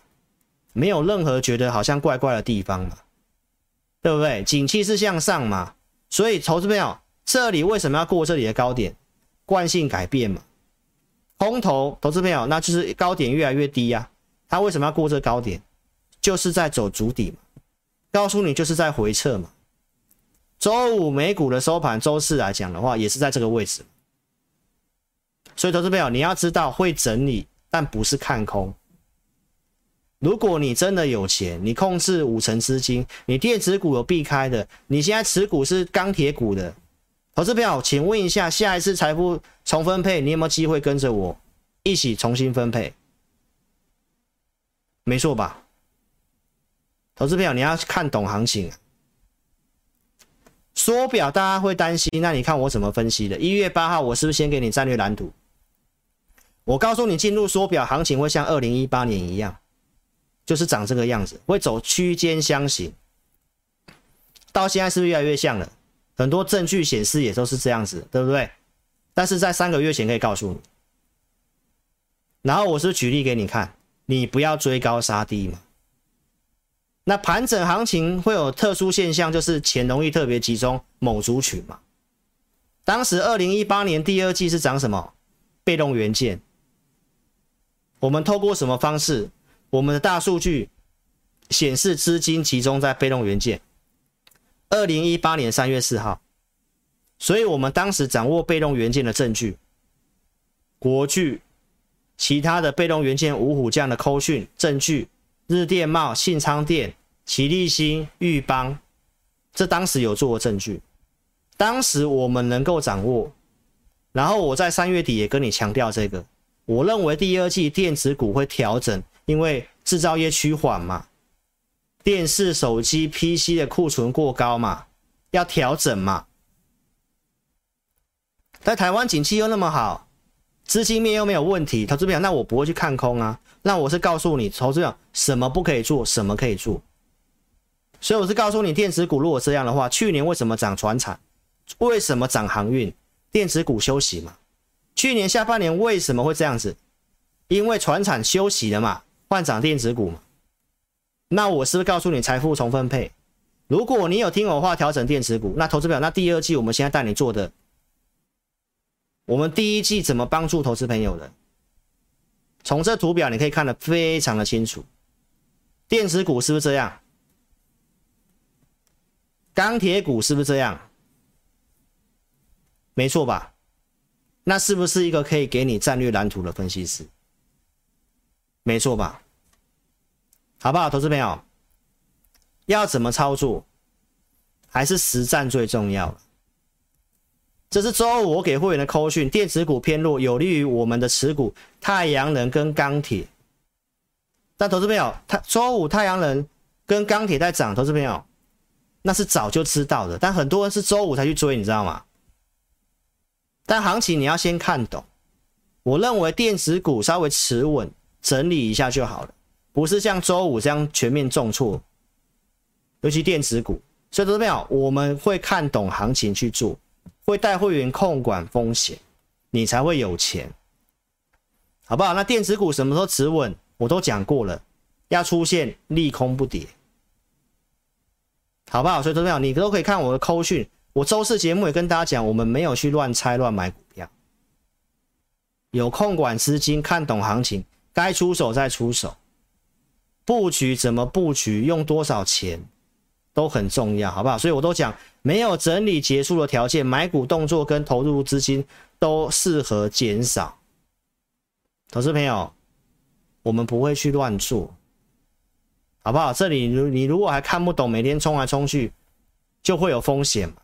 没有任何觉得好像怪怪的地方嘛，对不对？景气是向上嘛，所以投资朋友，这里为什么要过这里的高点？惯性改变嘛。空头投资朋友，那就是高点越来越低呀、啊。它为什么要过这高点？就是在走足底嘛。告诉你，就是在回撤嘛。周五美股的收盘，周四来讲的话，也是在这个位置。所以投资朋友，你要知道会整理，但不是看空。如果你真的有钱，你控制五成资金，你电子股有避开的，你现在持股是钢铁股的，投资朋友，请问一下，下一次财富重分配，你有没有机会跟着我一起重新分配？没错吧？投资朋友，你要看懂行情。缩表大家会担心，那你看我怎么分析的？一月八号，我是不是先给你战略蓝图？我告诉你，进入缩表行情会像二零一八年一样。就是长这个样子，会走区间箱型，到现在是不是越来越像了？很多证据显示也都是这样子，对不对？但是在三个月前可以告诉你，然后我是举例给你看，你不要追高杀低嘛。那盘整行情会有特殊现象，就是钱容易特别集中某族群嘛。当时二零一八年第二季是涨什么？被动元件。我们透过什么方式？我们的大数据显示，资金集中在被动元件。二零一八年三月四号，所以我们当时掌握被动元件的证据，国巨、其他的被动元件五虎将的扣讯证据，日电贸、信昌电、奇力新、裕邦，这当时有做过证据。当时我们能够掌握，然后我在三月底也跟你强调这个，我认为第二季电子股会调整。因为制造业趋缓嘛，电视、手机、PC 的库存过高嘛，要调整嘛。但台湾景气又那么好，资金面又没有问题，投资朋友，那我不会去看空啊。那我是告诉你，投资者什么不可以做，什么可以做。所以我是告诉你，电子股如果这样的话，去年为什么涨船产？为什么涨航运？电子股休息嘛。去年下半年为什么会这样子？因为船产休息了嘛。换涨电子股嘛？那我是不是告诉你财富重分配？如果你有听我话调整电子股，那投资表那第二季我们现在带你做的，我们第一季怎么帮助投资朋友的？从这图表你可以看得非常的清楚，电子股是不是这样？钢铁股是不是这样？没错吧？那是不是一个可以给你战略蓝图的分析师？没错吧？好不好，投资朋友？要怎么操作？还是实战最重要。这是周五我给会员的扣讯，电子股偏弱，有利于我们的持股太阳能跟钢铁。但投资朋友，他周五太阳能跟钢铁在涨，投资朋友那是早就知道的，但很多人是周五才去追，你知道吗？但行情你要先看懂。我认为电子股稍微持稳。整理一下就好了，不是像周五这样全面重挫，尤其电子股。所以，投资朋友，我们会看懂行情去做，会带会员控管风险，你才会有钱，好不好？那电子股什么时候持稳？我都讲过了，要出现利空不跌，好不好？所以，投资朋友，你都可以看我的扣讯，我周四节目也跟大家讲，我们没有去乱猜乱买股票，有控管资金，看懂行情。该出手再出手，布局怎么布局，用多少钱都很重要，好不好？所以我都讲，没有整理结束的条件，买股动作跟投入资金都适合减少。投资朋友，我们不会去乱做，好不好？这里如你如果还看不懂，每天冲来冲去，就会有风险嘛。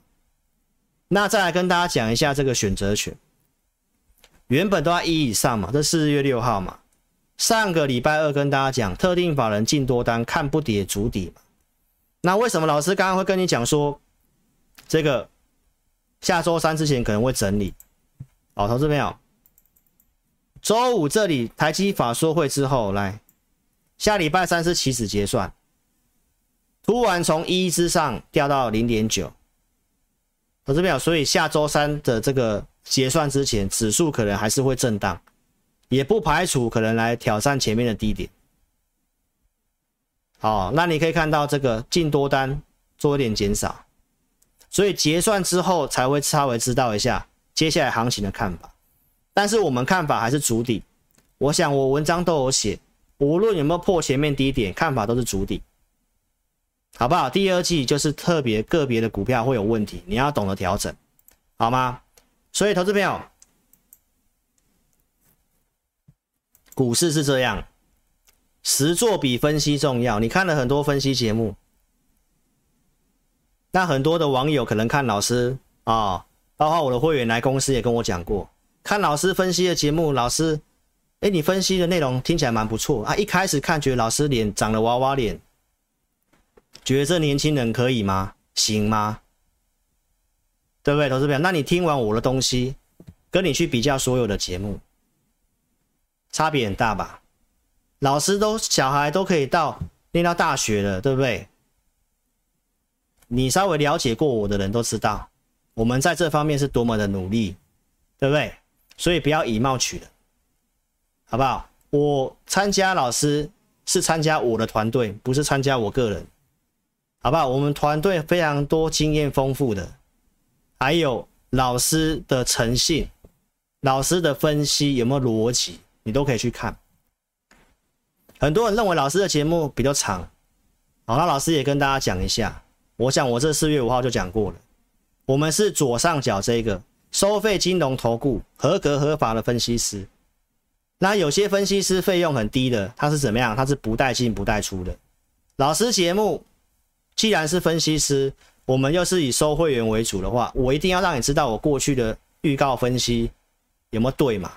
那再来跟大家讲一下这个选择权，原本都在一以上嘛，这四月六号嘛。上个礼拜二跟大家讲，特定法人进多单看不跌主底。那为什么老师刚刚会跟你讲说，这个下周三之前可能会整理？好，投资朋友，周五这里台积法说会之后来。下礼拜三是起始结算，突然从一之上掉到零点九，投资朋友，所以下周三的这个结算之前，指数可能还是会震荡，也不排除可能来挑战前面的低点。好，那你可以看到这个进多单做一点减少，所以结算之后才会稍微知道一下接下来行情的看法。但是我们看法还是主底，我想我文章都有写。无论有没有破前面低点，看法都是主底，好不好？第二季就是特别个别的股票会有问题，你要懂得调整，好吗？所以投资朋友，股市是这样，实作比分析重要。你看了很多分析节目，那很多的网友可能看老师啊、包括我的会员来公司也跟我讲过，看老师分析的节目，老师。哎，你分析的内容听起来蛮不错啊！一开始看觉得老师脸长了娃娃脸，觉得这年轻人可以吗？行吗？对不对，投资表？那你听完我的东西，跟你去比较所有的节目，差别很大吧？老师都小孩都可以到念到大学了，对不对？你稍微了解过我的人都知道，我们在这方面是多么的努力，对不对？所以不要以貌取人。好不好？我参加老师是参加我的团队，不是参加我个人，好不好？我们团队非常多经验丰富的，还有老师的诚信，老师的分析有没有逻辑，你都可以去看。很多人认为老师的节目比较长，好，那老师也跟大家讲一下。我想我这四月五号就讲过了，我们是左上角这个收费金融投顾合格合法的分析师。那有些分析师费用很低的，他是怎么样？他是不带进不带出的。老师节目既然是分析师，我们又是以收会员为主的话，我一定要让你知道我过去的预告分析有没有对嘛？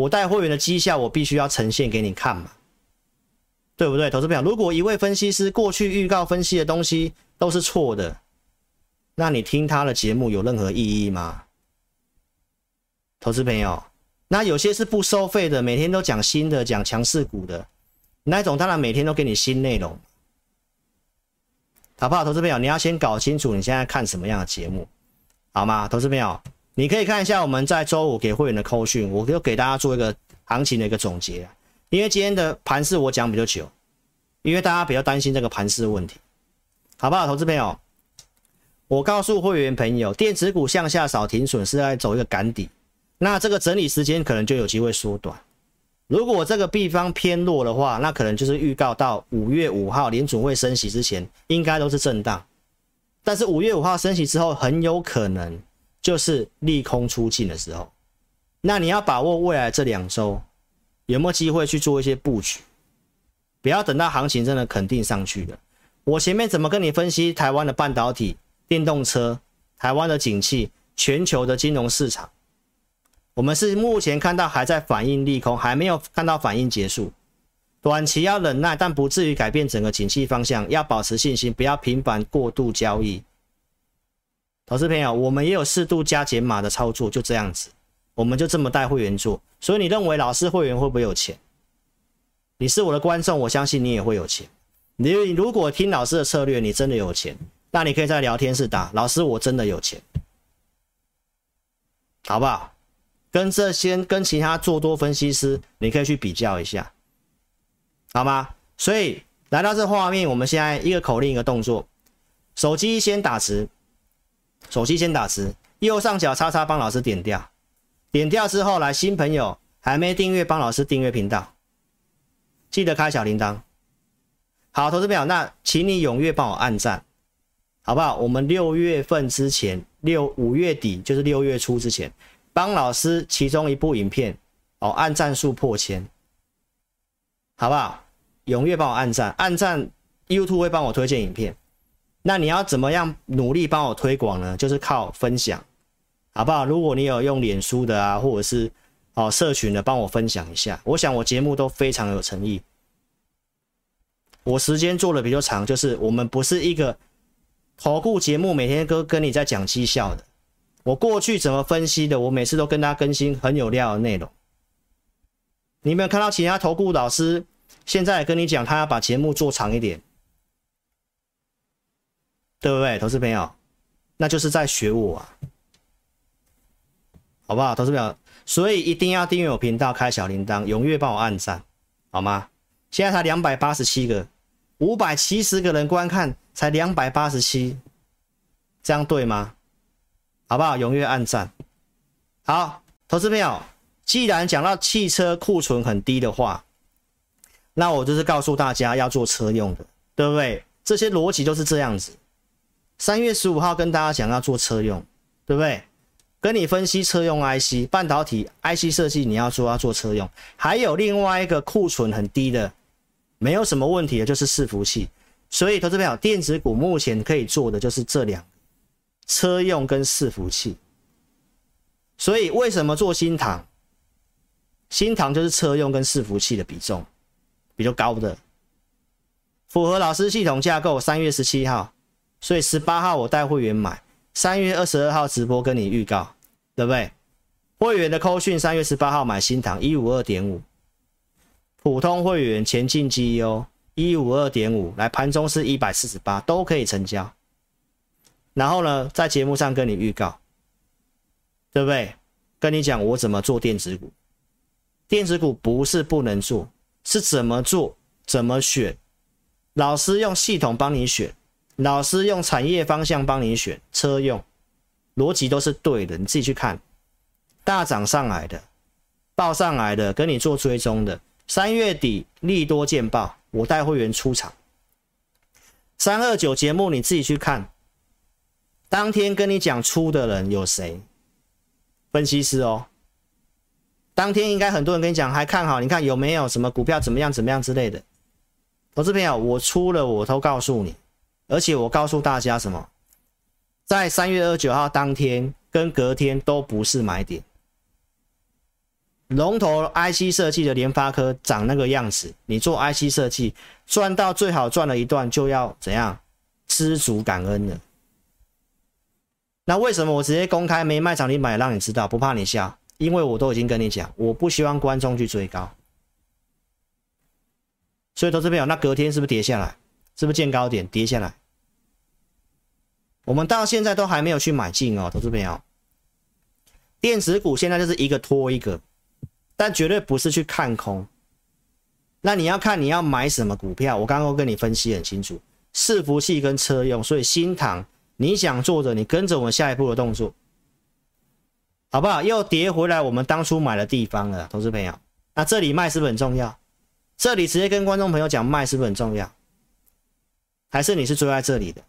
我带会员的绩效，我必须要呈现给你看嘛，对不对？投资朋友，如果一位分析师过去预告分析的东西都是错的，那你听他的节目有任何意义吗？投资朋友。那有些是不收费的，每天都讲新的，讲强势股的，那种当然每天都给你新内容，好不好？投资朋友，你要先搞清楚你现在看什么样的节目，好吗？投资朋友，你可以看一下我们在周五给会员的扣讯，我就给大家做一个行情的一个总结，因为今天的盘势我讲比较久，因为大家比较担心这个盘势问题，好不好？投资朋友，我告诉会员朋友，电子股向下扫停损是在走一个赶底。那这个整理时间可能就有机会缩短。如果这个地方偏弱的话，那可能就是预告到五月五号联准会升息之前，应该都是震荡。但是五月五号升息之后，很有可能就是利空出尽的时候。那你要把握未来这两周有没有机会去做一些布局，不要等到行情真的肯定上去了。我前面怎么跟你分析台湾的半导体、电动车、台湾的景气、全球的金融市场？我们是目前看到还在反应利空，还没有看到反应结束。短期要忍耐，但不至于改变整个景气方向。要保持信心，不要频繁过度交易。投资朋友，我们也有适度加减码的操作，就这样子，我们就这么带会员做。所以你认为老师会员会不会有钱？你是我的观众，我相信你也会有钱。你如果听老师的策略，你真的有钱，那你可以在聊天室打老师，我真的有钱，好不好？跟这些跟其他做多分析师，你可以去比较一下，好吗？所以来到这画面，我们现在一个口令一个动作，手机先打直，手机先打直，右上角叉叉帮老师点掉，点掉之后来新朋友还没订阅帮老师订阅频道，记得开小铃铛。好，投资朋友，那请你踊跃帮我按赞，好不好？我们六月份之前，六五月底就是六月初之前。帮老师其中一部影片哦，按赞数破千，好不好？踊跃帮我按赞，按赞 YouTube 会帮我推荐影片。那你要怎么样努力帮我推广呢？就是靠分享，好不好？如果你有用脸书的啊，或者是哦社群的，帮我分享一下。我想我节目都非常有诚意。我时间做的比较长，就是我们不是一个投顾节目，每天都跟你在讲绩效的。我过去怎么分析的，我每次都跟大家更新很有料的内容。你有没有看到其他投顾老师现在跟你讲，他要把节目做长一点，对不对，投资朋友？那就是在学我啊，好不好，投资朋友？所以一定要订阅我频道，开小铃铛，踊跃帮我按赞，好吗？现在才两百八十七个，五百七十个人观看，才两百八十七，这样对吗？好不好？踊跃按赞。好，投资朋友，既然讲到汽车库存很低的话，那我就是告诉大家要做车用的，对不对？这些逻辑都是这样子。三月十五号跟大家讲要做车用，对不对？跟你分析车用 IC 半导体 IC 设计，你要做要做车用，还有另外一个库存很低的，没有什么问题的，就是伺服器。所以，投资朋友，电子股目前可以做的就是这两个。车用跟伺服器，所以为什么做新塘？新塘就是车用跟伺服器的比重比较高的，符合老师系统架构。三月十七号，所以十八号我带会员买，三月二十二号直播跟你预告，对不对？会员的扣讯三月十八号买新塘一五二点五，普通会员前进绩优一五二点五，来盘中是一百四十八，都可以成交。然后呢，在节目上跟你预告，对不对？跟你讲我怎么做电子股，电子股不是不能做，是怎么做、怎么选。老师用系统帮你选，老师用产业方向帮你选，车用逻辑都是对的，你自己去看。大涨上来的，报上来的，跟你做追踪的。三月底利多见报，我带会员出场。三二九节目你自己去看。当天跟你讲出的人有谁？分析师哦。当天应该很多人跟你讲还看好，你看有没有什么股票怎么样怎么样之类的。投资朋友，我出了我都告诉你，而且我告诉大家什么？在三月二十九号当天跟隔天都不是买点。龙头 IC 设计的联发科长那个样子，你做 IC 设计赚到最好赚了一段就要怎样？知足感恩了。那为什么我直接公开没卖涨停板让你知道？不怕你笑，因为我都已经跟你讲，我不希望观众去追高。所以投资朋友，那隔天是不是跌下来？是不是见高点跌下来？我们到现在都还没有去买进哦，投资朋友。电子股现在就是一个拖一个，但绝对不是去看空。那你要看你要买什么股票，我刚刚跟你分析很清楚，伺服器跟车用，所以新塘。你想做的，你跟着我们下一步的动作，好不好？又跌回来我们当初买的地方了，投资朋友。那这里卖是不是很重要？这里直接跟观众朋友讲卖是不是很重要？还是你是追在这里的？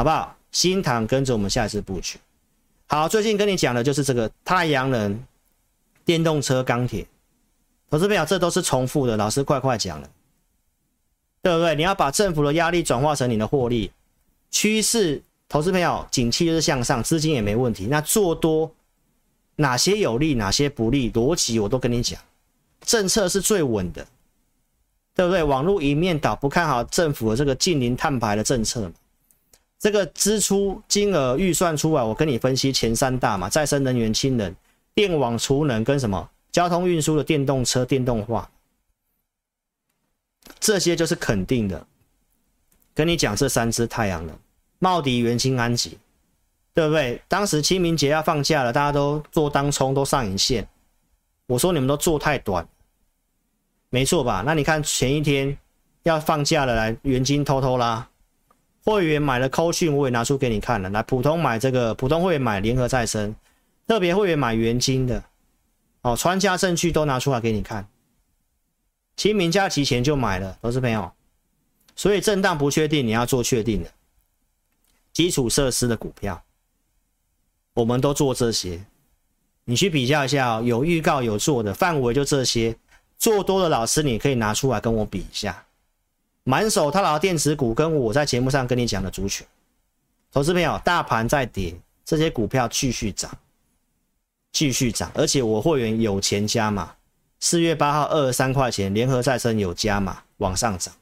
好不好？新塘跟着我们下一次布局。好，最近跟你讲的就是这个太阳能、电动车、钢铁，投资朋友，这都是重复的，老师快快讲了，对不对？你要把政府的压力转化成你的获利。趋势，投资朋友，景气就是向上，资金也没问题。那做多哪些有利，哪些不利，逻辑我都跟你讲。政策是最稳的，对不对？网络一面倒，不看好政府的这个净零碳排的政策嘛。这个支出金额预算出来，我跟你分析前三大嘛：再生能源、氢能、电网储能跟什么交通运输的电动车电动化，这些就是肯定的。跟你讲这三只太阳能，茂迪、元晶、安吉，对不对？当时清明节要放假了，大家都做当冲，都上影线。我说你们都做太短，没错吧？那你看前一天要放假了，来元晶偷偷拉，会员买了扣讯，我也拿出给你看了。来普通买这个，普通会员买联合再生，特别会员买元金的，哦，传家证据都拿出来给你看。清明假期前就买了，投资朋友。所以震荡不确定，你要做确定的基础设施的股票，我们都做这些。你去比较一下哦，有预告有做的范围就这些，做多的老师，你可以拿出来跟我比一下，满手套牢电子股跟我在节目上跟你讲的族群，投资朋友，大盘在跌，这些股票继续涨，继续涨，而且我会员有钱加码，四月八号二十三块钱，联合再生有加码往上涨，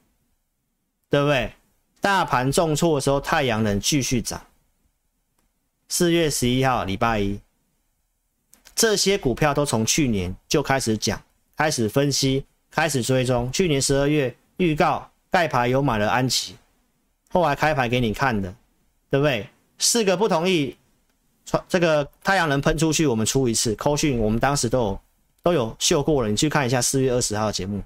对不对？大盘重挫的时候，太阳能继续涨。四月十一号礼拜一，这些股票都从去年就开始讲，开始分析，开始追踪。去年十二月预告盖牌有买了安琪，后来开牌给你看的，对不对？四个不同意，这个太阳能喷出去，我们出一次。扣讯我们当时都有都有秀过了，你去看一下四月二十号的节目。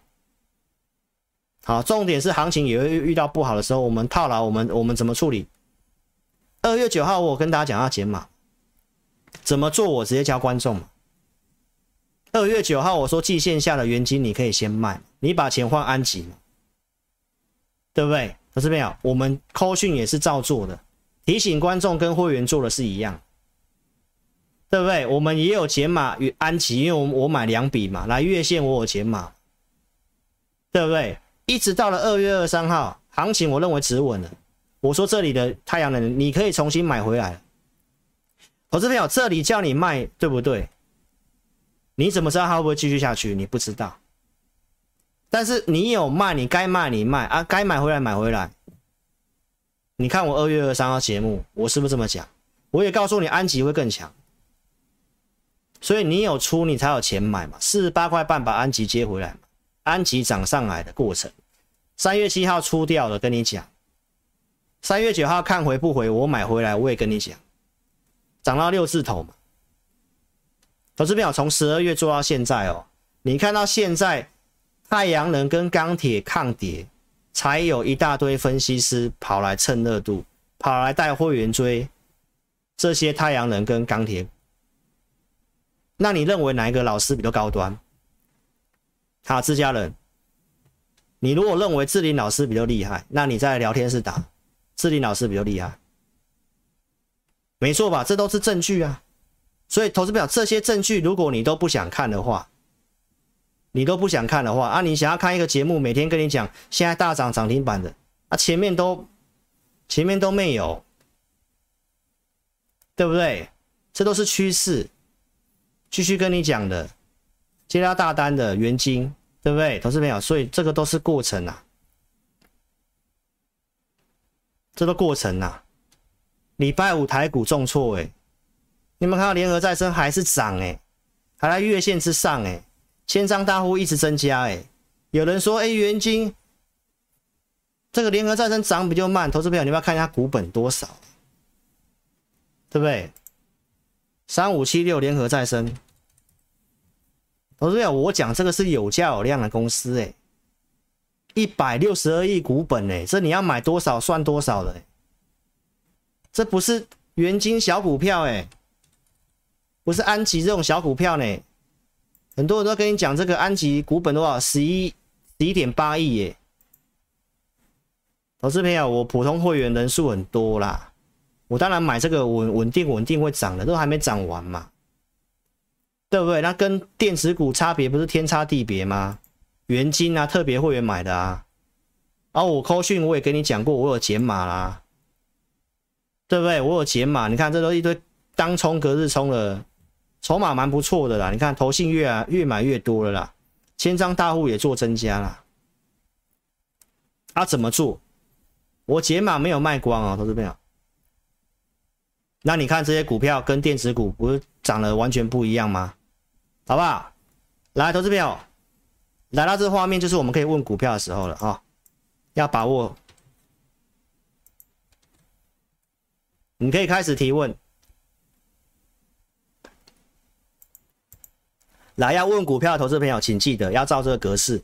好，重点是行情也会遇到不好的时候，我们套牢，我们我们怎么处理？二月九号我跟大家讲要减码，怎么做？我直接教观众嘛。二月九号我说季线下的元金你可以先卖，你把钱换安吉嘛，对不对？投资朋友，我们扣讯也是照做的，提醒观众跟会员做的是一样，对不对？我们也有减码与安吉，因为我我买两笔嘛，来月线我有减码，对不对？一直到了二月二十三号，行情我认为止稳了。我说这里的太阳能你可以重新买回来。投资朋友，这里叫你卖，对不对？你怎么知道它会不会继续下去？你不知道。但是你有卖，你该卖你卖啊，该买回来买回来。你看我二月二十三号节目，我是不是这么讲？我也告诉你安吉会更强。所以你有出，你才有钱买嘛。四十八块半把安吉接回来嘛。安吉涨上来的过程，三月七号出掉了，跟你讲。三月九号看回不回，我买回来，我也跟你讲，涨到六字头嘛。投资朋友从十二月做到现在哦，你看到现在太阳能跟钢铁抗跌，才有一大堆分析师跑来蹭热度，跑来带会员追这些太阳能跟钢铁。那你认为哪一个老师比较高端？好，自家人，你如果认为志林老师比较厉害，那你在聊天室打志林老师比较厉害，没错吧？这都是证据啊。所以投资表这些证据，如果你都不想看的话，你都不想看的话啊，你想要看一个节目，每天跟你讲现在大涨涨停板的啊，前面都前面都没有，对不对？这都是趋势，继续跟你讲的。接到大单的元金，对不对？投资朋友，所以这个都是过程啊，这个过程啊。礼拜五台股重挫，哎，你们看到联合再生还是涨，哎，还在月线之上，哎，千张大户一直增加，哎，有人说，哎，元晶这个联合再生涨比较慢，投资朋友，你们要看一下股本多少，对不对？三五七六联合再生。我说我讲这个是有价有量的公司，哎，一百六十二亿股本，哎，这你要买多少算多少的，这不是元晶小股票，哎，不是安吉这种小股票呢。很多人都跟你讲这个安吉股本多少，十一十一点八亿，耶。投资朋友，我普通会员人数很多啦，我当然买这个稳稳定稳定会涨的，都还没涨完嘛。对不对？那跟电子股差别不是天差地别吗？元金啊，特别会员买的啊。然后我扣讯我也跟你讲过，我有减码啦，对不对？我有减码，你看这都一堆当冲隔日冲了，筹码蛮不错的啦。你看投信越啊越买越多了啦，千张大户也做增加啦。啊，怎么做？我解码没有卖光啊，投资朋友。那你看这些股票跟电子股不是涨得完全不一样吗？好不好？来，投资朋友，来到这个画面就是我们可以问股票的时候了啊、要把握，你可以开始提问。来，要问股票的投资朋友，请记得要照这个格式，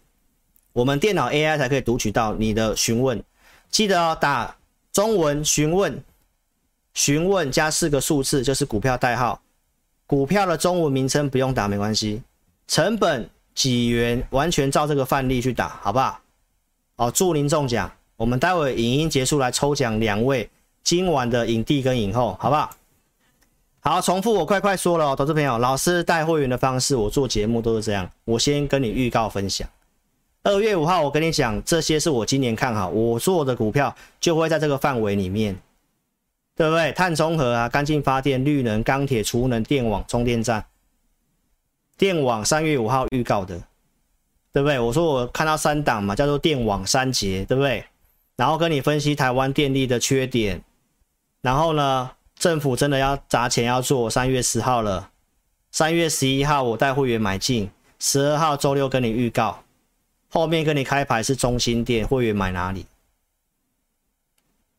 我们电脑 AI 才可以读取到你的询问。记得哦，打中文询问，询问加四个数字就是股票代号。股票的中文名称不用打，没关系。成本几元，完全照这个范例去打，好不好？好，祝您中奖。我们待会影音结束来抽奖两位今晚的影帝跟影后，好不好？好，重复我快快说了，投资朋友，老师带会员的方式，我做节目都是这样，我先跟你预告分享。二月五号，我跟你讲，这些是我今年看好，我做的股票就会在这个范围里面，对不对？碳中和啊，干净发电、绿能、钢铁、储能、电网、充电站、电网，三月五号预告的，对不对？我说我看到三档嘛，叫做电网三杰，对不对？然后跟你分析台湾电力的缺点，然后呢？政府真的要砸钱要做，三月十号了，三月十一号我带会员买进，十二号周六跟你预告，后面跟你开牌是中心店，会员买哪里？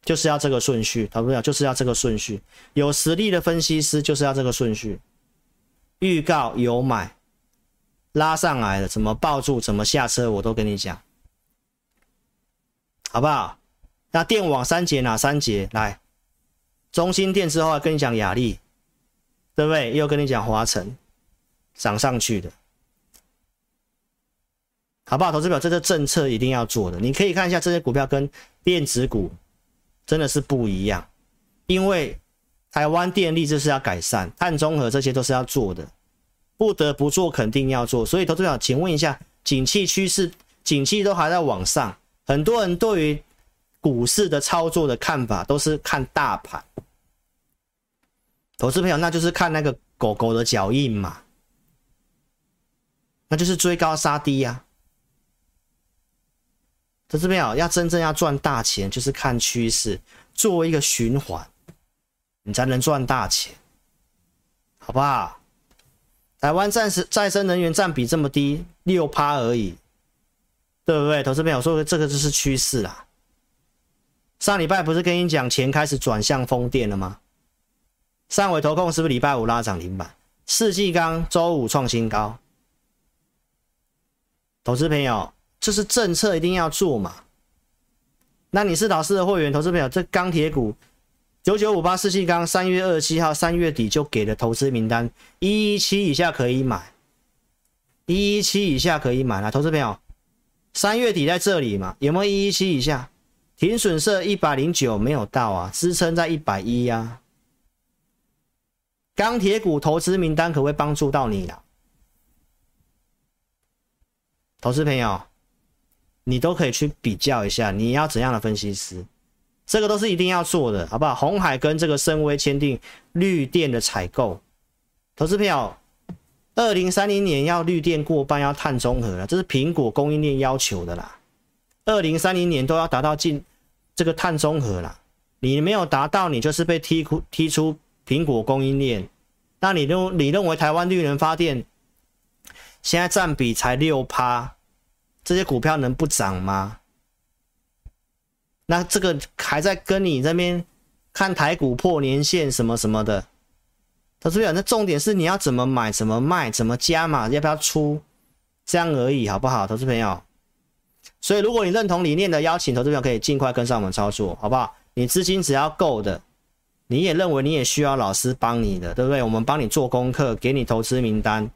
就是要这个顺序，他说就是要这个顺序，有实力的分析师就是要这个顺序，预告有买，拉上来了怎么抱住怎么下车我都跟你讲，好不好？那电网三节哪三节来？中兴电之后跟你讲亚力，对不对？又跟你讲华晨涨上去的，好不好？投资表这个政策一定要做的，你可以看一下这些股票跟电子股真的是不一样，因为台湾电力这是要改善，碳中和这些都是要做的，不得不做，肯定要做。所以投资表，请问一下，景气趋势，景气都还在往上，很多人对于股市的操作的看法都是看大盘。投资朋友，那就是看那个狗狗的脚印嘛，那就是追高杀低呀、投资朋友要真正要赚大钱，就是看趋势，做一个循环，你才能赚大钱，好不好？台湾暂时再生能源占比这么低，六趴而已，对不对？投资朋友说这个就是趋势啊。上礼拜不是跟你讲钱开始转向风电了吗？上尾投控是不是礼拜五拉涨停板？世纪钢周五创新高。投资朋友，这是政策一定要做嘛？那你是老师的会员，投资朋友，这钢铁股九九五八世纪钢三月二十七号三月底就给了投资名单，一一七以下可以买，一一七以下可以买了。投资朋友，三月底在这里嘛？有没有一一七以下？停损设一百零九没有到啊，支撑在一百一呀。钢铁股投资名单可不可以帮助到你了？投资朋友，你都可以去比较一下，你要怎样的分析师？这个都是一定要做的，好不好？红海跟这个深威签订绿电的采购，投资朋友，二零三零年要绿电过半，要碳中和了，这是苹果供应链要求的啦。二零三零年都要达到进这个碳中和了，你没有达到，你就是被踢出踢出。苹果供应链，那你认你认为台湾绿能发电现在占比才六趴，这些股票能不涨吗？那这个还在跟你这边看台股破年线什么什么的，投资朋友，那重点是你要怎么买、怎么卖、怎么加码，要不要出，这样而已，好不好？投资朋友，所以如果你认同理念的邀请，投资朋友可以尽快跟上我们操作，好不好？你资金只要够的。你也认为你也需要老师帮你的，对不对？我们帮你做功课，给你投资名单，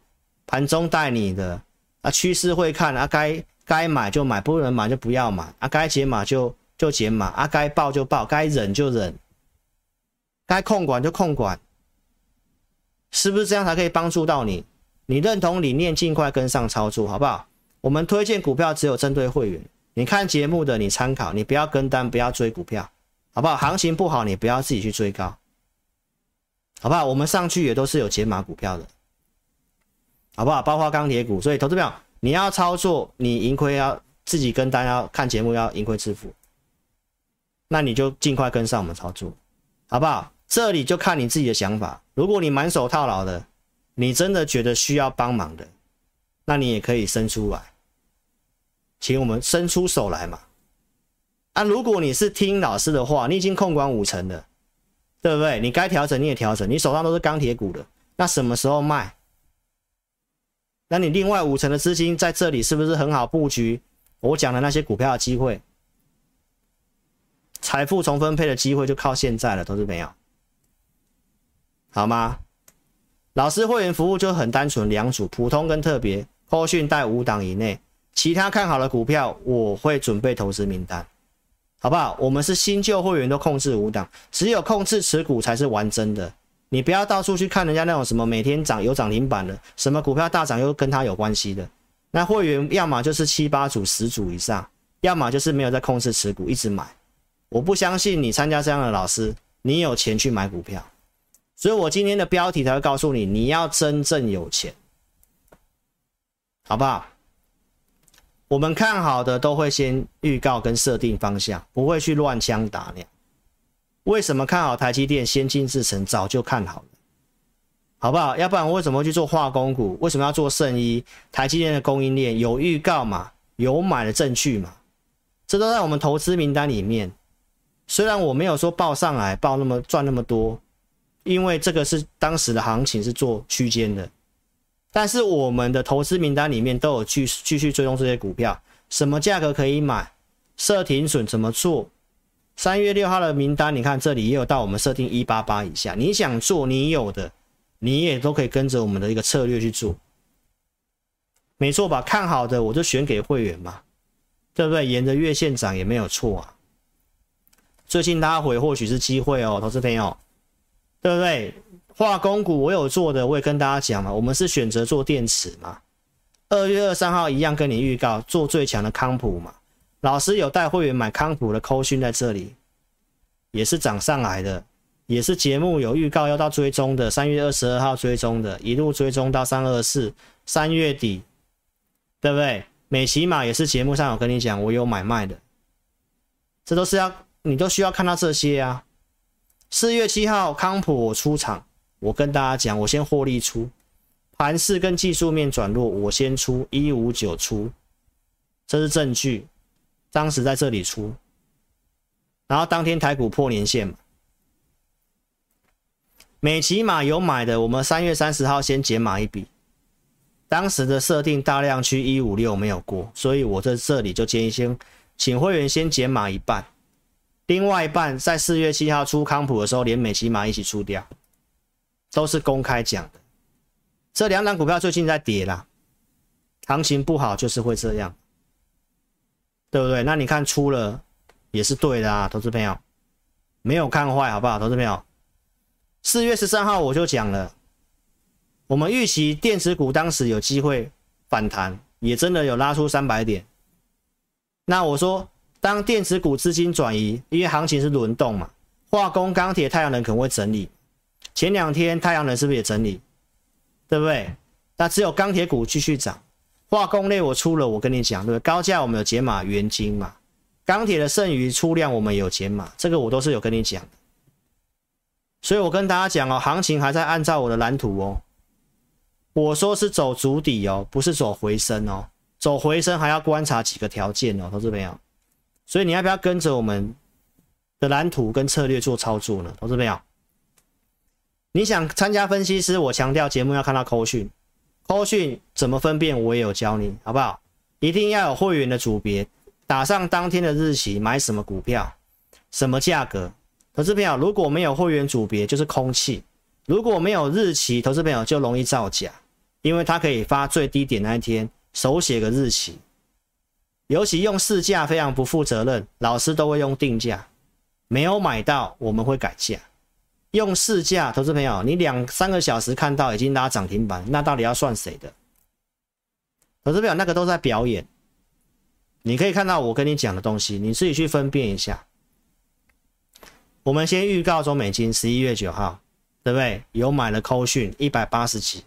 盘中带你的啊，趋势会看啊，该该买就买，不能买就不要买啊，该解码就就解码啊，该报就报，该忍就忍，该控管就控管，是不是这样才可以帮助到你？你认同理念，尽快跟上操作，好不好？我们推荐股票只有针对会员，你看节目的你参考，你不要跟单，不要追股票。好不好？行情不好，你不要自己去追高，好不好？我们上去也都是有解码股票的，好不好？包括钢铁股，所以投资票你要操作，你盈亏要自己跟大家看节目要盈亏自负，那你就尽快跟上我们操作，好不好？这里就看你自己的想法。如果你满手套牢的，你真的觉得需要帮忙的，那你也可以伸出来，请我们伸出手来嘛。啊，如果你是听老师的话，你已经控管五成了，对不对？你该调整你也调整，你手上都是钢铁股的，那什么时候卖？那你另外五成的资金在这里是不是很好布局？我讲的那些股票的机会，财富重分配的机会就靠现在了，投资朋友，好吗？老师会员服务就很单纯，两组，普通跟特别，扣讯带五档以内，其他看好的股票我会准备投资名单。好不好？我们是新旧会员都控制五档，只有控制持股才是玩真的。你不要到处去看人家那种什么每天涨有涨停板的，什么股票大涨又跟他有关系的。那会员要么就是七八组、十组以上，要么就是没有在控制持股，一直买。我不相信你参加这样的老师，你有钱去买股票。所以我今天的标题才会告诉你，你要真正有钱，好不好？我们看好的都会先预告跟设定方向，不会去乱枪打鸟。为什么看好台积电、先进制程？早就看好了，好不好？要不然我为什么去做化工股？为什么要做圣衣？台积电的供应链有预告嘛？有买的证据嘛？这都在我们投资名单里面。虽然我没有说报上来，报那么赚那么多，因为这个是当时的行情是做区间的，但是我们的投资名单里面都有继继续追踪这些股票，什么价格可以买，设停损怎么做？三月六号的名单，你看这里也有到我们设定一八八以下，你想做你有的，你也都可以跟着我们的一个策略去做，没错吧？看好的我就选给会员嘛，对不对？沿着月线涨也没有错啊。最近拉回或许是机会哦，投资朋友，对不对？化工股我有做的，我也跟大家讲嘛，我们是选择做电池嘛。二月二三号一样跟你预告做最强的康普嘛。老师有带会员买康普的扣讯在这里，也是涨上来的，也是节目有预告要到追踪的，三月二十二号追踪的，一路追踪到三二四，三月底，对不对？美琪玛也是节目上有跟你讲，我有买卖的，这都是要你都需要看到这些啊。四月七号康普我出场，我跟大家讲，我先获利出，盘势跟技术面转弱，我先出一五九出，这是证据。当时在这里出，然后当天台股破年线嘛，美琪玛有买的，我们三月三十号先减码一笔，当时的设定大量区一五六没有过，所以我在这里就建议先请会员先减码一半，另外一半在四月七号出康普的时候，连美琪玛一起出掉，都是公开讲的。这两档股票最近在跌啦，行情不好就是会这样。对不对？那你看出了也是对的啊，投资朋友没有看坏，好不好？投资朋友，四月十三号我就讲了，我们预期电子股当时有机会反弹，也真的有拉出三百点。那我说，当电子股资金转移，因为行情是轮动嘛，化工、钢铁、太阳能可能会整理。前两天太阳能是不是也整理？对不对？那只有钢铁股继续涨。化工类我出了，我跟你讲，对不对？高价我们有减码原晶嘛，钢铁的剩余出量我们有减码，这个我都是有跟你讲的。所以我跟大家讲哦，行情还在按照我的蓝图哦。我说是走足底哦，不是走回升哦。走回升还要观察几个条件哦，投资朋友。所以你要不要跟着我们的蓝图跟策略做操作呢？投资朋友，你想参加分析师，我强调节目要看到扣讯。扣讯怎么分辨？我也有教你，好不好？一定要有会员的组别，打上当天的日期，买什么股票，什么价格。投资朋友，如果没有会员组别，就是空气；如果没有日期，投资朋友就容易造假，因为它可以发最低点那一天，手写个日期。尤其用市价非常不负责任，老师都会用定价，没有买到我们会改价。用市价，投资朋友，你两三个小时看到已经拉涨停板，那到底要算谁的？投资朋友，那个都在表演。你可以看到我跟你讲的东西，你自己去分辨一下。我们先预告中美金十一月九号，对不对？有买了扣讯一百八十几，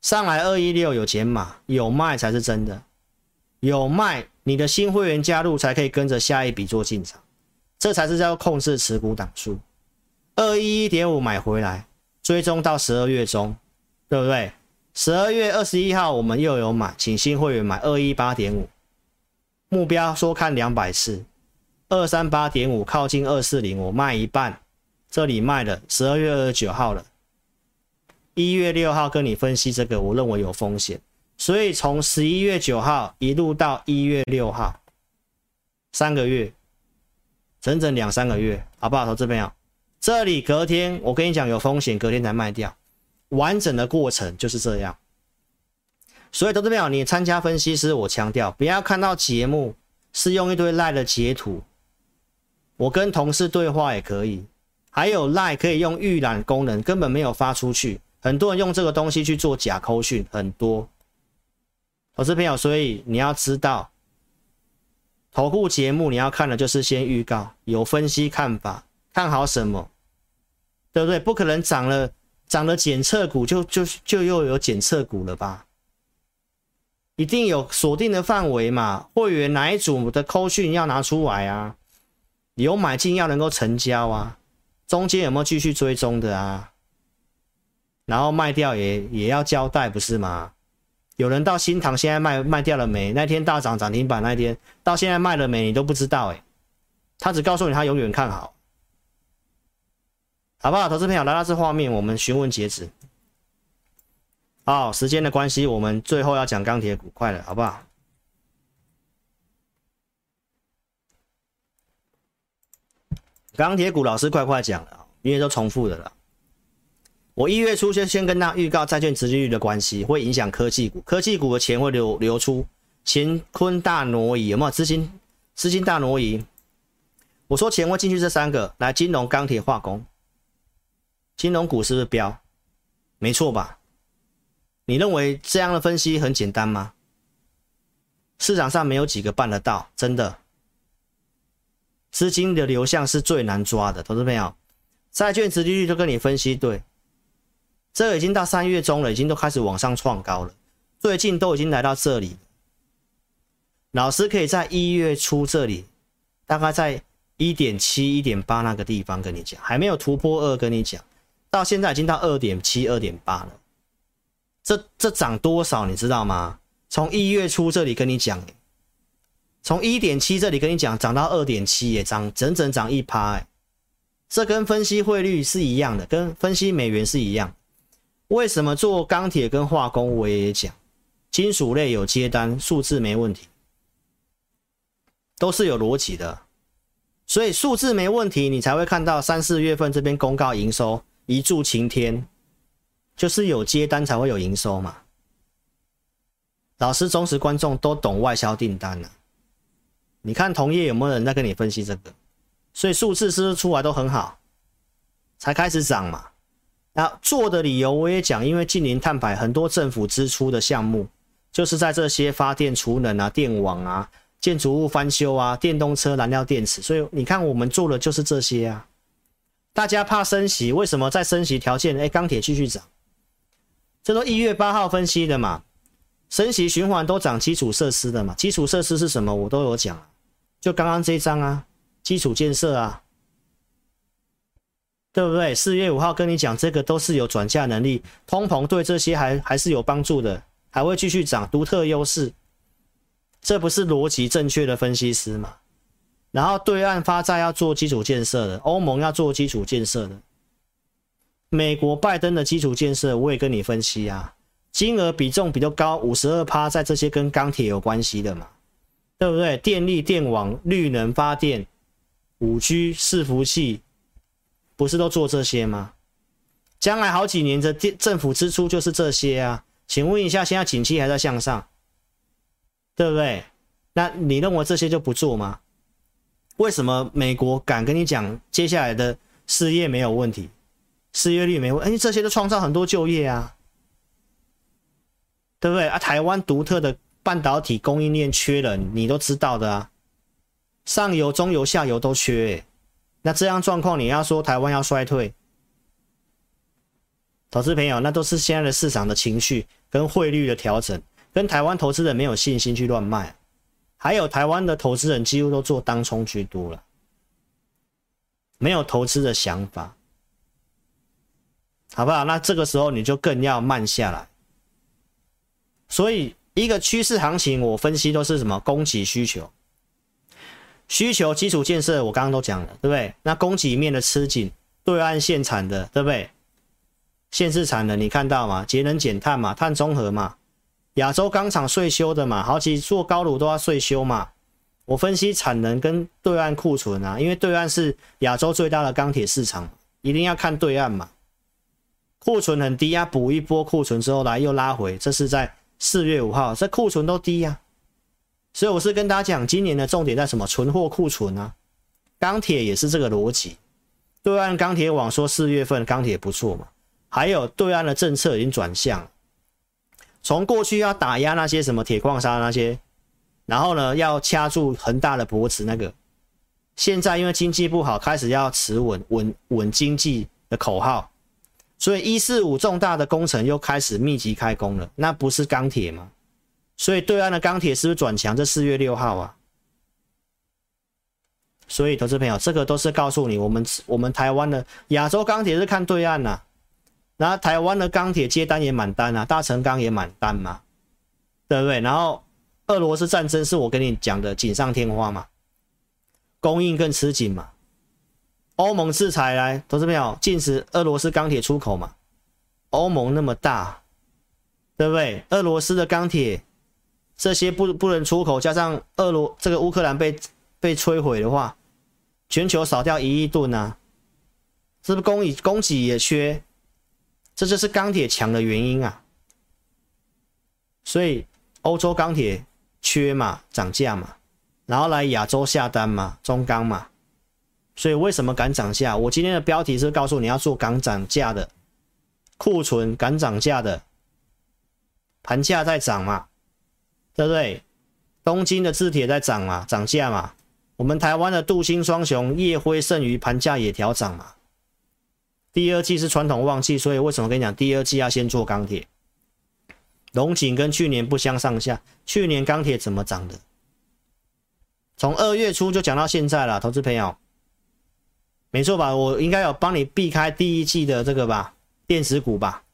上来二一六有减码，有卖才是真的。有卖，你的新会员加入才可以跟着下一笔做进场，这才是叫控制持股档数。二一一点五买回来，追踪到十二月中，对不对？十二月二十一号我们又有买，请新会员买二一八点五，目标说看两百次，二三八点五靠近二四零，我卖一半，这里卖了，十二月二十九号了，一月六号跟你分析这个，我认为有风险，所以从十一月九号一路到一月六号，三个月，整整两三个月，好不好？投资朋友。这里隔天，我跟你讲有风险，隔天才卖掉，完整的过程就是这样。所以，投资朋友，你参加分析师，我强调不要看到节目是用一堆赖的截图，我跟同事对话也可以，还有 lie 可以用预览功能，根本没有发出去。很多人用这个东西去做假扣讯，很多。投资朋友，所以你要知道，投顾节目你要看的就是先预告，有分析看法，看好什么，对不对？不可能涨了涨了检测股就就就又有检测股了吧？一定有锁定的范围嘛？会员哪一组的扣讯要拿出来啊？有买进要能够成交啊？中间有没有继续追踪的啊？然后卖掉也也要交代不是吗？有人到新塘现在卖卖掉了没？那天大涨涨停板那天到现在卖了没？你都不知道诶，他只告诉你他永远看好，好不好？投资朋友来到这画面，我们询问截止。好，时间的关系，我们最后要讲钢铁股，快了，好不好？钢铁股老师快快讲了，因为都重复的了。我一月初就先跟大家预告债券殖利率的关系会影响科技股，科技股的钱会流流出，乾坤大挪移，有没有资金资金大挪移？我说钱会进去这三个，来金融、钢铁、化工，金融股是不是飙？没错吧？你认为这样的分析很简单吗？市场上没有几个办得到，真的。资金的流向是最难抓的，投资朋友，债券殖利率都跟你分析对。这已经到三月中了，已经都开始往上创高了，最近都已经来到这里。老师可以在一月初这里，大概在一点七、一点八那个地方跟你讲，还没有突破二，跟你讲，到现在已经到二点七、二点八了。这这涨多少你知道吗？从一月初这里跟你讲，从一点七这里跟你讲，涨到二点七也涨整整涨一趴，哎，这跟分析汇率是一样的，跟分析美元是一样。为什么做钢铁跟化工？我也讲，金属类有接单，数字没问题，都是有逻辑的，所以数字没问题，你才会看到三四月份这边公告营收一柱擎天，就是有接单才会有营收嘛。老师忠实观众都懂外销订单了，你看同业有没有人在跟你分析这个？所以数字是不是出来都很好，才开始涨嘛。那做的理由我也讲，因为近零碳排很多政府支出的项目，就是在这些发电、储能啊、电网啊、建筑物翻修啊、电动车燃料电池，所以你看我们做的就是这些啊。大家怕升息，为什么在升息条件？哎，钢铁继续涨，这都一月八号分析的嘛。升息循环都涨基础设施的嘛。基础设施是什么？我都有讲，就刚刚这一张啊，基础建设啊。对不对？四月五号跟你讲，这个都是有转嫁能力，通膨对这些还还是有帮助的，还会继续涨，独特优势，这不是逻辑正确的分析师吗？然后对岸发债要做基础建设的，欧盟要做基础建设的，美国拜登的基础建设我也跟你分析啊，金额比重比较高，五十二趴在这些跟钢铁有关系的嘛，对不对？电力、电网、绿能发电、五 G 伺服器。不是都做这些吗？将来好几年的电政府支出就是这些啊。请问一下，现在景气还在向上，对不对？那你认为这些就不做吗？为什么美国敢跟你讲接下来的失业没有问题，失业率没问题？哎，这些都创造很多就业啊，对不对啊？台湾独特的半导体供应链缺人，你都知道的啊，上游、中游、下游都缺欸。那这样状况，你要说台湾要衰退，投资朋友，那都是现在的市场的情绪跟汇率的调整，跟台湾投资人没有信心去乱卖，还有台湾的投资人几乎都做当冲居多了，没有投资的想法，好不好？那这个时候你就更要慢下来。所以一个趋势行情，我分析都是什么？供给需求。需求基础建设，我刚刚都讲了，对不对？那供给面的吃紧，对岸限产的，对不对？限制产的，你看到吗？节能减碳嘛，碳中和嘛，亚洲钢厂税修的嘛，好几座高炉都要税修嘛。我分析产能跟对岸库存啊，因为对岸是亚洲最大的钢铁市场，一定要看对岸嘛。库存很低啊，补一波库存之后来又拉回，这是在四月五号，这库存都低呀、所以我是跟大家讲，今年的重点在什么？存货库存啊，钢铁也是这个逻辑。对岸钢铁网说四月份钢铁不错嘛，还有对岸的政策已经转向，从过去要打压那些什么铁矿砂那些，然后呢要掐住恒大的脖子那个，现在因为经济不好，开始要持稳稳稳经济的口号，所以一四五重大的工程又开始密集开工了，那不是钢铁吗？所以对岸的钢铁是不是转强？这四月六号啊。所以，投资朋友，这个都是告诉你，我们我们台湾的亚洲钢铁是看对岸呐、然后台湾的钢铁接单也满单啊，大成钢也满单嘛，对不对？然后俄罗斯战争是我跟你讲的锦上添花嘛，供应更吃紧嘛，欧盟制裁来，投资朋友禁止俄罗斯钢铁出口嘛，欧盟那么大，对不对？俄罗斯的钢铁这些不不能出口，加上俄罗这个乌克兰被被摧毁的话。全球少掉一亿吨啊，是不是供给供给也缺？这就是钢铁强的原因啊。所以欧洲钢铁缺嘛，涨价嘛，然后来亚洲下单嘛，中钢嘛。所以为什么敢涨价？我今天的标题是告诉你要做敢涨价的库存，敢涨价的盘价在涨嘛，对不对？东京的字铁在涨嘛，涨价嘛。我们台湾的镀锌双雄烨辉剩余盘价也调涨嘛。第二季是传统旺季，所以为什么跟你讲第二季要先做钢铁？龙井跟去年不相上下，去年钢铁怎么涨的？从二月初就讲到现在了，投资朋友，没错吧？我应该有帮你避开第一季的这个吧，电子股吧。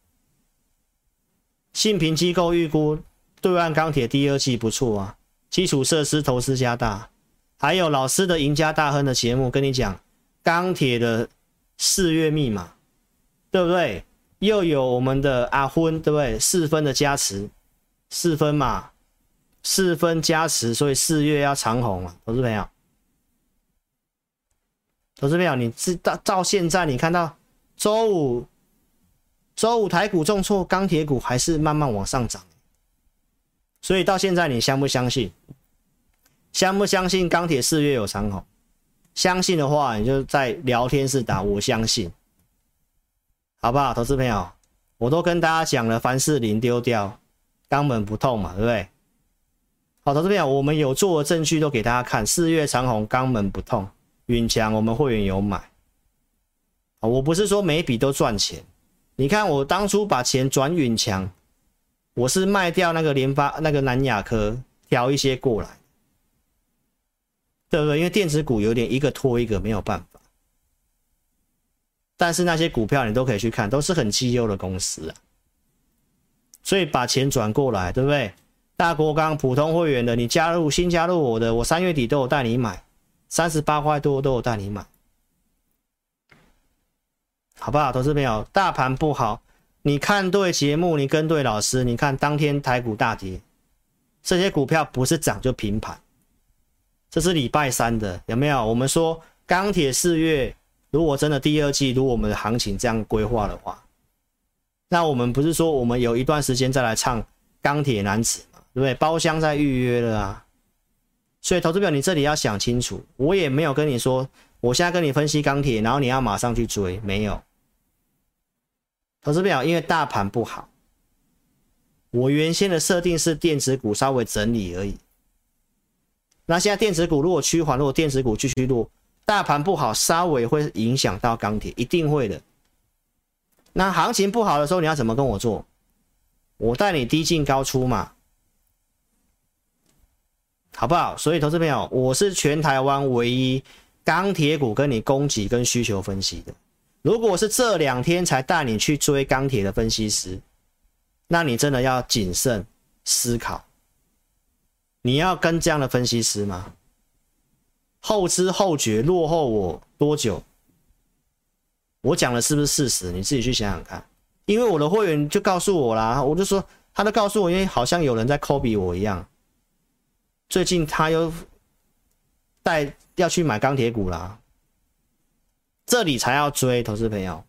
信评机构预估对岸钢铁第二季不错啊，基础设施投资加大。还有老师的赢家大亨的节目，跟你讲钢铁的四月密码，对不对？又有我们的阿昏，对不对？四分的加持，四分嘛，四分加持，所以四月要长红啊，投资朋友，投资朋友，你知道到现在你看到周五，周五台股重挫，钢铁股还是慢慢往上涨，所以到现在你相不相信？相不相信钢铁四月有长红？相信的话，你就在聊天室打我相信，好不好？投资朋友，我都跟大家讲了，凡士林丢掉，肛门不痛嘛，对不对？好，投资朋友，我们有做的证据都给大家看，四月长虹，肛门不痛，允强我们会员有买。我不是说每一笔都赚钱，你看我当初把钱转允强，我是卖掉那个联发那个南亚科，调一些过来。对不对？因为电子股有点一个拖一个，没有办法。但是那些股票你都可以去看，都是很绩优的公司啊。所以把钱转过来，对不对？大国钢普通会员的，你加入新加入我的，我三月底都有带你买，三十八块多都有带你买，好不好？投资朋友，大盘不好，你看对节目，你跟对老师，你看当天台股大跌，这些股票不是涨就平盘。这是礼拜三的，有没有？我们说钢铁四月，如果真的第二季如果我们的行情这样规划的话，那我们不是说我们有一段时间再来唱钢铁男子嘛，对不对？包厢在预约了啊，所以投资表你这里要想清楚，我也没有跟你说，我现在跟你分析钢铁，然后你要马上去追，没有。投资表因为大盘不好，我原先的设定是电子股稍微整理而已。那现在电子股如果趋缓，如果电子股继续落，大盘不好，稍微会影响到钢铁，一定会的。那行情不好的时候，你要怎么跟我做？我带你低进高出嘛，好不好？所以，投资朋友，我是全台湾唯一钢铁股跟你供给跟需求分析的。如果是这两天才带你去追钢铁的分析师，那你真的要谨慎思考。你要跟这样的分析师吗？后知后觉，落后我多久？我讲的是不是事实？你自己去想想看。因为我的会员就告诉我啦，我就说，他都告诉我，因为好像有人在 copy 我一样。最近他又带要去买钢铁股啦，这里才要追，投资朋友，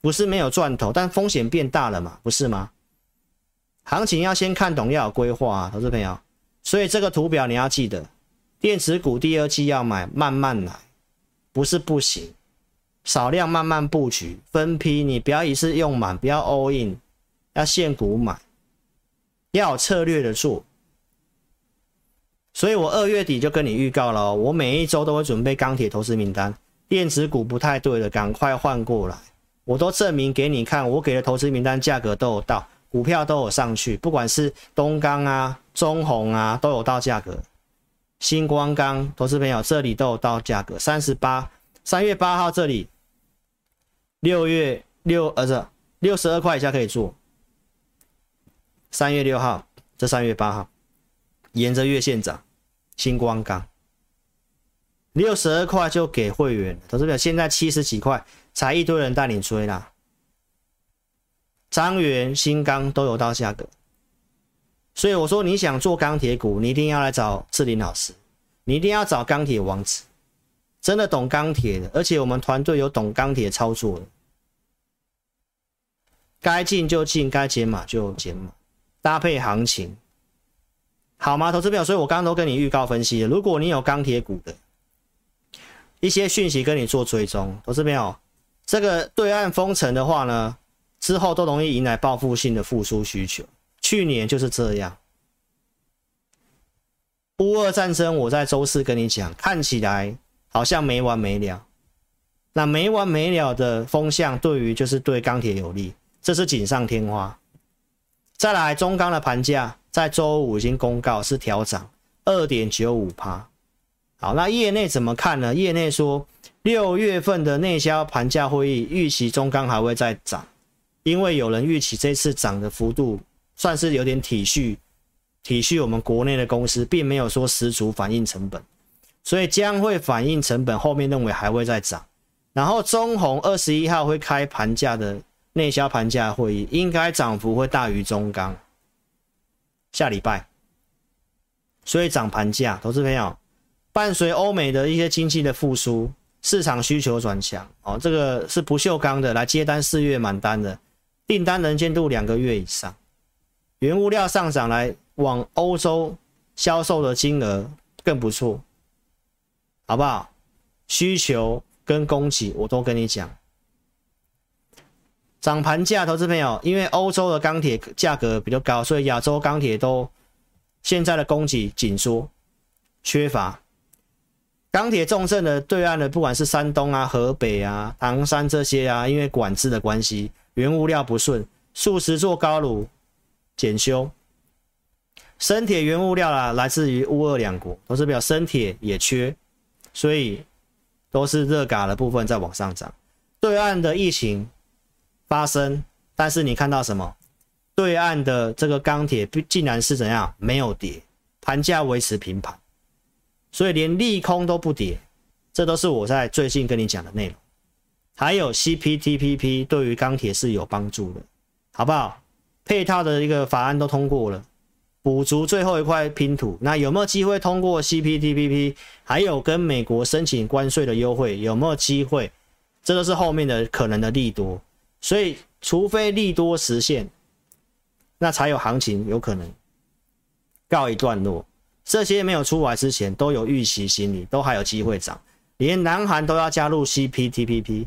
不是没有赚头，但风险变大了嘛，不是吗？行情要先看懂，要有规划啊，投资朋友。所以这个图表你要记得，电子股第二季要买，慢慢来，不是不行，少量慢慢布局，分批，你不要一次用满，不要 all in，要限股买，要有策略的做。所以我二月底就跟你预告了，我每一周都会准备钢铁投资名单，电子股不太对的，赶快换过来。我都证明给你看，我给的投资名单价格都有到，股票都有上去，不管是东钢啊、中红啊，都有到价格。新光钢，投资朋友这里都有到价格，三十八，三月八号这里，六月六呃这六十二块以下可以做。三月六号，这三月八号。沿着月线涨，新光钢六十二块就给会员，投资表现在七十几块，才一堆人带你追啦。彰源、新钢都有到价格，所以我说你想做钢铁股，你一定要来找志林老师，你一定要找钢铁王子，真的懂钢铁的，而且我们团队有懂钢铁操作的，该进就进，该减码就减码，搭配行情。好吗，投资朋友？所以我刚刚都跟你预告分析了。如果你有钢铁股的一些讯息跟你做追踪，投资朋友，这个对岸封城的话呢，之后都容易迎来报复性的复苏需求。去年就是这样。乌俄战争，我在周四跟你讲，看起来好像没完没了。那没完没了的风向，对于就是对钢铁有利，这是锦上添花。再来中钢的盘价。在周五已经公告是调涨二点九五趴，好，那业内怎么看呢？业内说六月份的内销盘价会议预期中钢还会再涨，因为有人预期这次涨的幅度算是有点体恤体恤我们国内的公司，并没有说十足反映成本，所以将会反映成本，后面认为还会再涨。然后中红二十一号会开盘价的内销盘价会议，应该涨幅会大于中钢。下礼拜，所以涨盘价，投资朋友，伴随欧美的一些经济的复苏，市场需求转强。哦，这个是不锈钢的来接单，四月满单的。订单能见度两个月以上，原物料上涨来往欧洲销售的金额更不错，好不好？需求跟供给我都跟你讲。涨盘价，投资朋友，因为欧洲的钢铁价格比较高，所以亚洲钢铁都现在的供给紧缩，缺乏钢铁重镇的对岸的，不管是山东啊、河北啊、唐山这些啊，因为管制的关系，原物料不顺，数十座高炉检修，生铁原物料啊，来自于乌俄两国，投资朋友，生铁也缺，所以都是热轧的部分在往上涨，对岸的疫情。发生，但是你看到什么？对岸的这个钢铁竟然是怎样？没有跌，盘价维持平盘，所以连利空都不跌，这都是我在最近跟你讲的内容。还有 CPTPP 对于钢铁是有帮助的，好不好？配套的一个法案都通过了，补足最后一块拼图。那有没有机会通过 CPTPP？还有跟美国申请关税的优惠，有没有机会？这都是后面的可能的利多。所以，除非利多实现，那才有行情有可能告一段落。这些没有出来之前，都有预期心理，都还有机会涨。连南韩都要加入 CPTPP，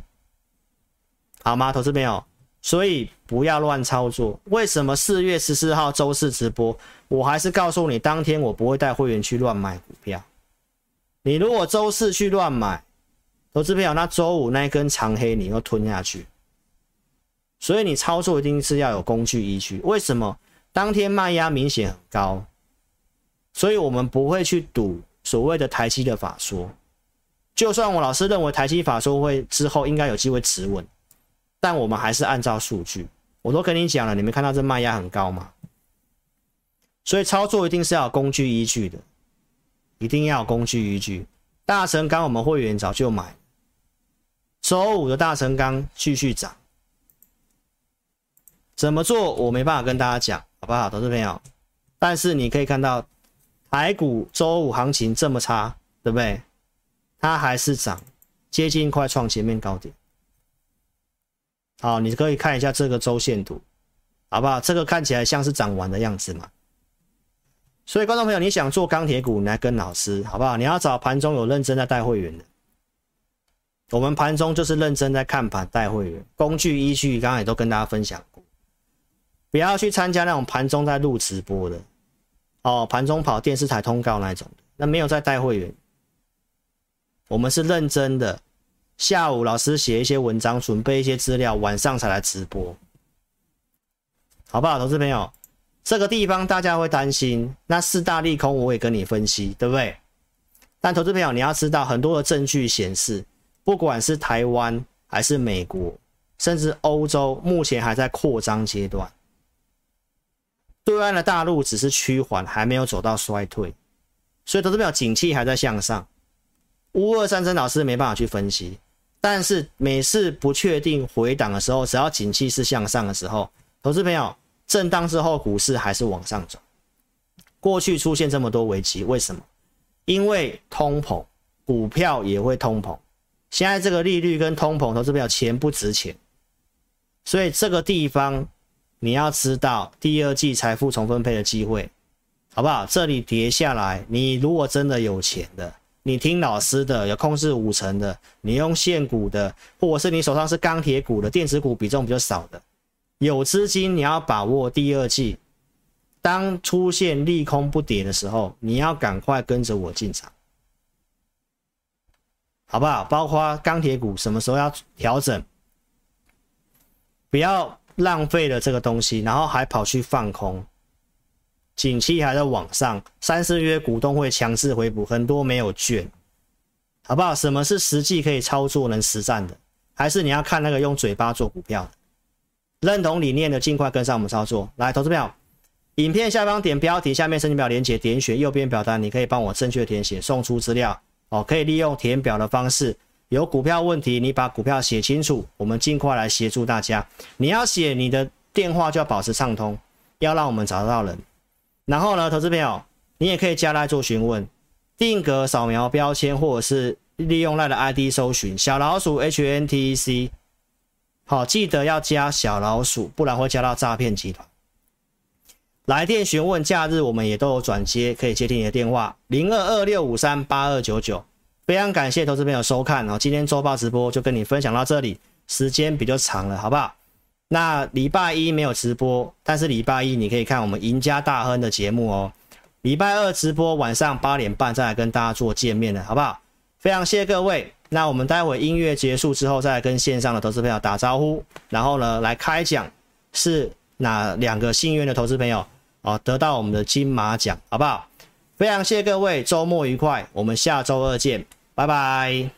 好吗？投资朋友，所以不要乱操作。为什么四月十四号周四直播，我还是告诉你，当天我不会带会员去乱买股票。你如果周四去乱买，投资朋友，那周五那一根长黑，你又吞下去。所以你操作一定是要有工具依据。为什么？当天卖压明显很高，所以我们不会去赌所谓的台积的法说。就算我老师认为台积法说会之后应该有机会持稳，但我们还是按照数据。我都跟你讲了，你没看到这卖压很高吗？所以操作一定是要有工具依据的，一定要有工具依据。大成钢我们会员早就买，周五的大成钢继续涨。怎么做？我没办法跟大家讲，好不好，投资朋友？但是你可以看到，台股周五行情这么差，对不对？它还是涨，接近快创前面高点。好，你可以看一下这个周线图，好不好？这个看起来像是涨完的样子嘛。所以，观众朋友，你想做钢铁股，你来跟老师，好不好？你要找盘中有认真在带会员的。我们盘中就是认真在看盘带会员，工具依据刚刚也都跟大家分享过，不要去参加那种盘中在录直播的，哦，盘中跑电视台通告那种的，那没有在带会员。我们是认真的，下午老师写一些文章，准备一些资料，晚上才来直播，好不好，投资朋友？这个地方大家会担心，那四大利空我也跟你分析，对不对？但投资朋友你要知道，很多的证据显示。不管是台湾还是美国，甚至欧洲，目前还在扩张阶段。对岸的大陆只是趋缓，还没有走到衰退，所以投资朋友景气还在向上。乌二战争老师没办法去分析，但是每次不确定回档的时候，只要景气是向上的时候，投资朋友震荡之后股市还是往上走。过去出现这么多危机，为什么？因为通膨，股票也会通膨。现在这个利率跟通膨，投资朋友钱不值钱，所以这个地方你要知道第二季财富重分配的机会，好不好？这里跌下来，你如果真的有钱的，你听老师的，有控制五成的，你用现股的，或者是你手上是钢铁股的，电子股比重比较少的，有资金你要把握第二季，当出现利空不跌的时候，你要赶快跟着我进场。好不好？包括钢铁股什么时候要调整？不要浪费了这个东西，然后还跑去放空。景气还在往上，三四月股东会强制回补，很多没有券，好不好？什么是实际可以操作、能实战的？还是你要看那个用嘴巴做股票的？认同理念的，尽快跟上我们操作。来，投资票，影片下方点标题，下面申请表连接，点选右边表单，你可以帮我正确填写，送出资料。哦，可以利用填表的方式，有股票问题，你把股票写清楚，我们尽快来协助大家。你要写你的电话就要保持畅通，要让我们找得到人。然后呢，投资朋友，你也可以加来做询问，定格扫描标签，或者是利用赖的 ID 搜寻小老鼠 HNTEC。好，记得要加小老鼠，不然会加到诈骗集团。来电询问假日，我们也都有转接，可以接听你的电话零二二六五三八二九九。非常感谢投资朋友收看哦，今天周报直播就跟你分享到这里，时间比较长了，好不好？那礼拜一没有直播，但是礼拜一你可以看我们赢家大亨的节目哦。礼拜二直播晚上八点半再来跟大家做见面了，好不好？非常谢谢各位。那我们待会音乐结束之后，再来跟线上的投资朋友打招呼，然后呢来开奖是哪两个幸运的投资朋友？好，得到我们的金马奖，好不好？非常谢谢各位，周末愉快，我们下周二见，拜拜。